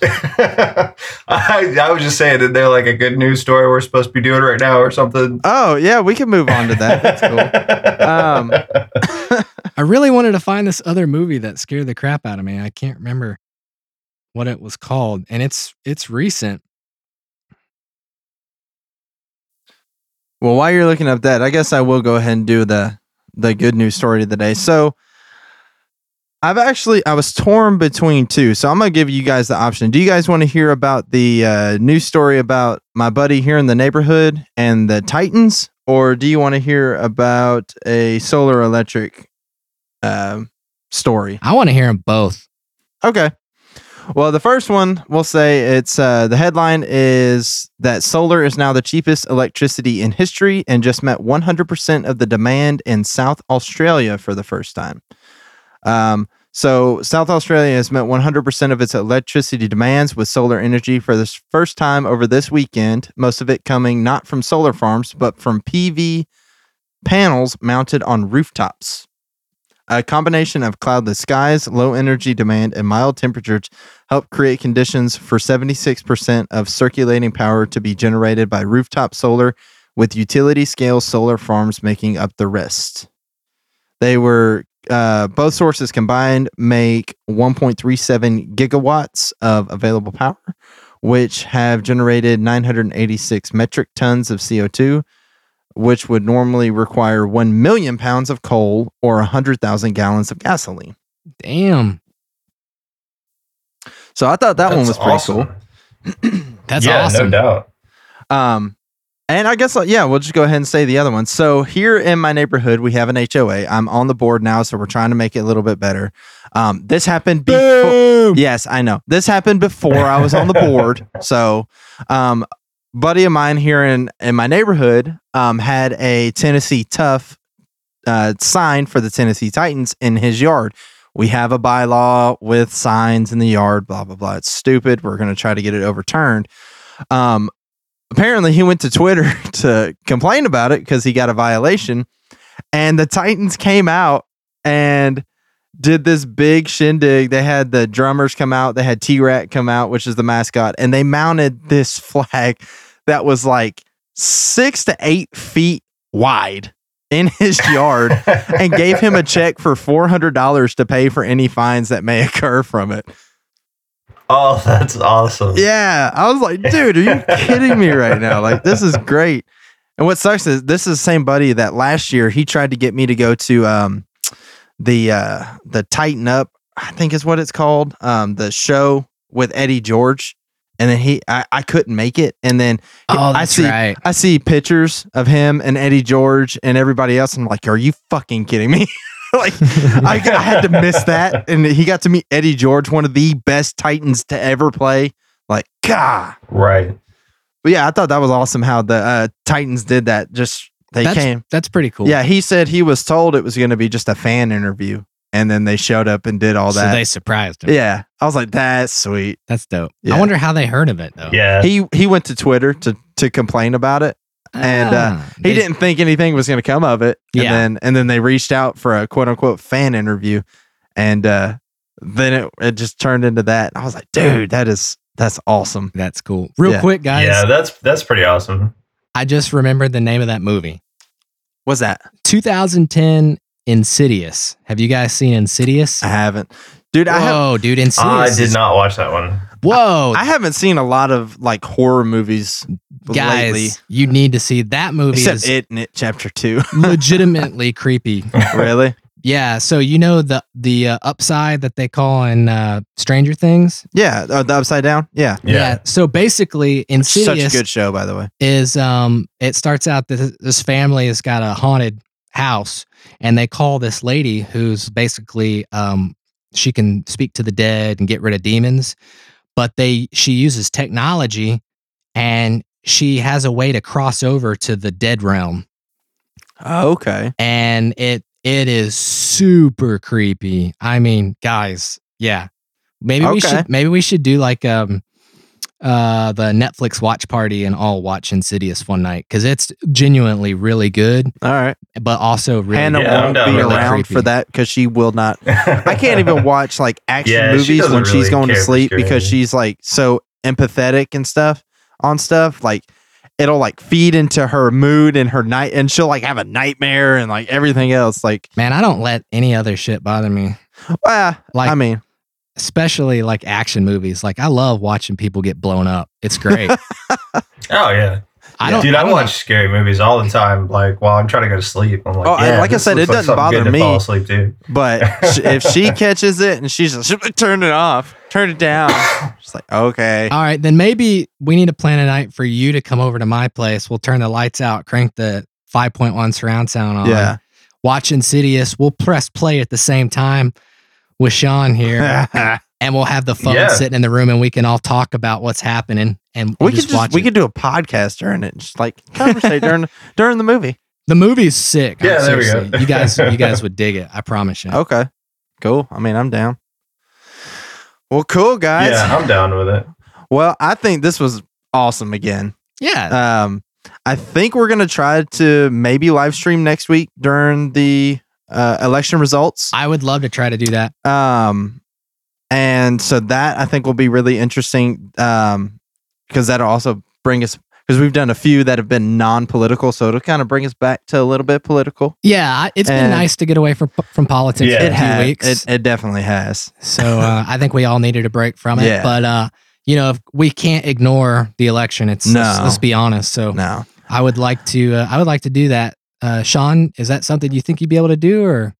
I, I was just saying that they're like a good news story we're supposed to be doing right now or something. Oh yeah, we can move on to that. That's cool. Um, I really wanted to find this other movie that scared the crap out of me. I can't remember what it was called, and it's it's recent. Well, while you're looking up that, I guess I will go ahead and do the the good news story of the day. So, I've actually I was torn between two. So I'm gonna give you guys the option. Do you guys want to hear about the uh, news story about my buddy here in the neighborhood and the Titans, or do you want to hear about a solar electric um, story? I want to hear them both. Okay. Well, the first one we'll say it's uh, the headline is that solar is now the cheapest electricity in history and just met 100% of the demand in South Australia for the first time. Um, so, South Australia has met 100% of its electricity demands with solar energy for the first time over this weekend, most of it coming not from solar farms, but from PV panels mounted on rooftops. A combination of cloudless skies, low energy demand, and mild temperatures help create conditions for 76% of circulating power to be generated by rooftop solar, with utility scale solar farms making up the rest. They were uh, both sources combined make 1.37 gigawatts of available power, which have generated 986 metric tons of CO2, which would normally require 1 million pounds of coal or 100,000 gallons of gasoline. Damn. So I thought that one was pretty awesome. cool. That's yeah, awesome. no doubt. Um, and I guess, uh, yeah, we'll just go ahead and say the other one. So here in my neighborhood, we have an HOA. I'm on the board now, so we're trying to make it a little bit better. Um, this happened before. Yes, I know. This happened before I was on the board. So, um, buddy of mine here in in my neighborhood um had a Tennessee Tough uh sign for the Tennessee Titans in his yard. We have a bylaw with signs in the yard, blah blah blah. It's stupid. We're gonna try to get it overturned. Um, apparently he went to Twitter to complain about it because he got a violation, and the Titans came out and did this big shindig. They had the drummers come out, they had T-Rac come out, which is the mascot, and they mounted this flag that was like six to eight feet wide in his yard and gave him a check for $400 to pay for any fines that may occur from it. Oh, that's awesome. Yeah. I was like, dude, are you kidding me right now? Like, this is great. And what sucks is this is the same buddy that last year he tried to get me to go to um the uh the Tighten Up, I think is what it's called, um, the show with Eddie George. And then he I, I couldn't make it. And then Oh, I that's see right. I see pictures of him and Eddie George and everybody else. And I'm like, are you fucking kidding me? like I, I had to miss that. And he got to meet Eddie George, one of the best Titans to ever play. Like, God. Right. But yeah, I thought that was awesome how the uh, Titans did that. Just they That's came. that's pretty cool. Yeah, he said he was told it was going to be just a fan interview, and then they showed up and did all so that. they surprised him. yeah, I was like, that's sweet. That's dope. Yeah. I wonder how they heard of it though. Yeah. He he went to Twitter to to complain about it. And, uh, Ah, He they- didn't think anything was going to come of it. And Yeah. then and then they reached out for a quote unquote fan interview, and uh, then it it just turned into that. I was like, dude, that is that's awesome. That's cool. Real Yeah. quick, guys. yeah, that's that's pretty awesome. I just remembered the name of that movie. What's that? 2010 Insidious. Have you guys seen Insidious? I haven't, dude. I have Whoa, dude, Insidious. I did not watch that one. Whoa, I haven't seen a lot of like horror movies guys, lately. you need to see that movie. Except is it and it chapter two. legitimately creepy. really? Yeah, so you know the the uh, upside that they call in uh, Stranger Things. Yeah. Uh, the upside down. Yeah. Yeah. So basically, in C Such a good show, by the way. is um it starts out that this family has got a haunted house and they call this lady who's basically um she can speak to the dead and get rid of demons but they she uses technology and she has a way to cross over to the dead realm Oh, okay. and it it is super creepy i mean guys yeah maybe we should maybe we should do like um uh the netflix watch party and all watch insidious one night because it's genuinely really good All right. but also really Hannah Yeah, I'm won't be with that. around Creepy. for that because she will not. I can't even watch like action Yeah, movies doesn't when she's going to sleep because she's like so empathetic and stuff on stuff. Like it'll like feed into her mood and her night, and she'll like have a nightmare and like everything else. Like, man i don't let any other shit bother me well, Like- I mean, especially like action movies like i love watching people get blown up it's great Oh yeah. i don't Dude, I, don't watch scary movies all the time. Like while I'm trying to go to sleep, I'm like, Oh, I- yeah, like I said, it doesn't something good bother to me. Fall asleep, dude. but if she catches it and she's just turn it off, turn it down, she's like, okay. All right, then maybe we need to plan a night for you to come over to my place. We'll turn the lights out, crank the 5.1 surround sound on. Yeah. Watch Insidious. We'll press play at the same time with Sean here, and we'll have the phone Yeah. sitting in the room, and we can all talk about what's happening. And we we'll could just, just watch we it. could do a podcast during it, just like conversate during during the movie. The movie's sick. Yeah, there we go. Seriously. you guys, you guys would dig it. I promise you. Okay, cool. I mean, I'm down. Well, cool guys. Yeah, I'm down with it. Well, I think this was awesome again. Yeah. Um, I think we're gonna try to maybe live stream next week during the uh, election results. I would love to try to do that. Um, and so that I think will be really interesting. Um, because that'll also bring us because we've done a few that have been non-political, so it'll kind of bring us back to a little bit political. Yeah, I- it's been nice to get away from from politics Yeah. for It a few has. weeks. It, it definitely has. So uh, I think we all needed a break from it. Yeah. But uh, you know, if we can't ignore the election. It's No. let's, let's be honest. So No, I would like to. Uh, I would like to do that. Uh, Sean, is that something you think you'd be able to do, or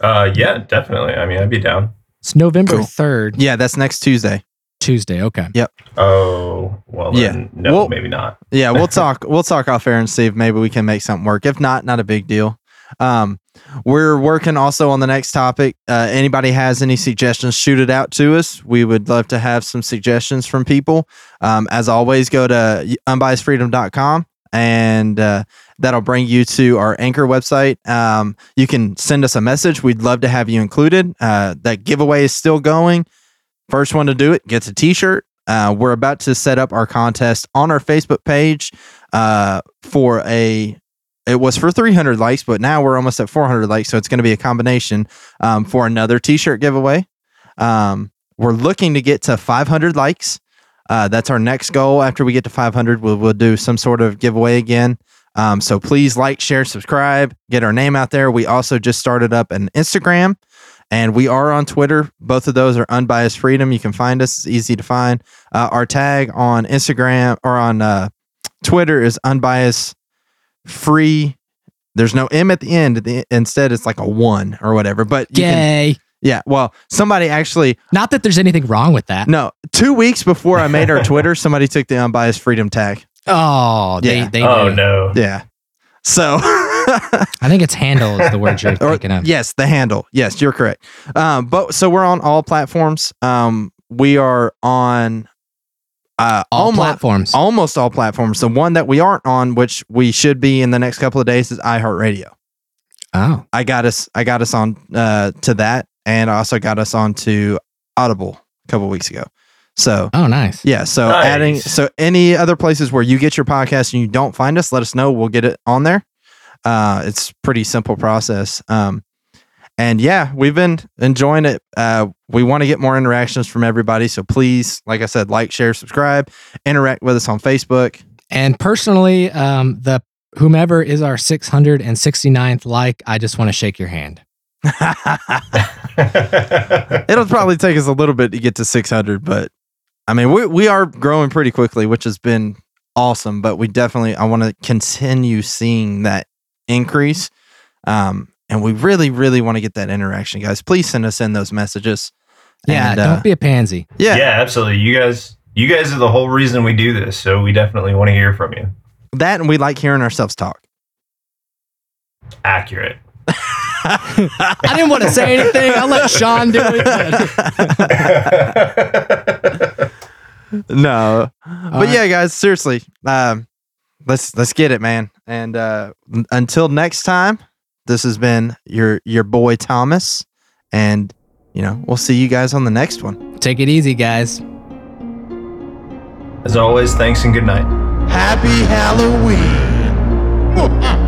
Uh, yeah, definitely. I mean, I'd be down. it's November Cool. third, Yeah, that's next Tuesday. Tuesday? Okay. Yep. Oh, well, Yeah. then, no, Well- maybe not. Yeah, we'll talk. we'll talk off air and see if maybe we can make something work. If not, not a big deal. Um, we're working also on the next topic. Uh, anybody has any suggestions, shoot it out to us. We would love to have some suggestions from people. Um, as always, go to unbiasedfreedom.com and uh, that'll bring you to our anchor website. Um, you can send us a message. We'd love to have you included. Uh, that giveaway is still going. First one to do it gets a t shirt. Uh, we're about to set up our contest on our Facebook page uh, for a. It was for 300 likes, but now we're almost at 400 likes, so it's going to be a combination um, for another T-shirt giveaway. Um, we're looking to get to 500 likes. Uh, that's our next goal. After we get to 500, we'll we'll do some sort of giveaway again. Um, so please like, share, subscribe, get our name out there. We also just started up an Instagram and we are on Twitter. Both of those are Unbiased Freedom. You can find us; it's easy to find. Uh, our tag on Instagram or on uh, Twitter is Unbiased Free. There's no M at the end. At the, instead, it's like a one or whatever. But you can, yeah. Well, somebody actually Not that there's anything wrong with that. no. Two weeks before I made our Twitter, somebody took the Unbiased Freedom tag. Oh, they Yeah. they oh do. no. Yeah. So. I think it's handle is the word you're Or- thinking of. Yes, the handle. Yes, you're correct. Um, but so we're on all platforms. Um, we are on uh, All almost, platforms. almost all platforms. The one that we aren't on, which we should be in the next couple of days, is iHeartRadio. oh, I got us. I got us on uh, to that, and I also got us on to Audible a couple weeks ago. So oh, nice. yeah, so Nice. adding so any other places where you get your podcast and you don't find us, let us know. We'll get it on there. Uh, it's pretty simple process. Um, and yeah, we've been enjoying it. Uh, we want to get more interactions from everybody, so please, like I said, like, share, subscribe, interact with us on Facebook. And personally, um, the whomever is our 669th like, I just want to shake your hand. It'll probably take us a little bit to get to 600, but I mean, we we are growing pretty quickly, which has been awesome. But we definitely, I want to continue seeing that increase. Um, and we really, really want to get that interaction, guys. Please send us in those messages. Yeah, And, uh, don't be a pansy. yeah, yeah, absolutely. You guys, you guys are the whole reason we do this. So we definitely want to hear from you. that, and we like hearing ourselves talk. Accurate. I didn't want to say anything. I'll let Sean do it. no, but right. yeah, guys, seriously, um, let's let's get it, man. And uh, until next time, this has been your your boy Thomas, and you know we'll see you guys on the next one. Take it easy, guys. As always, thanks and good night. Happy Halloween.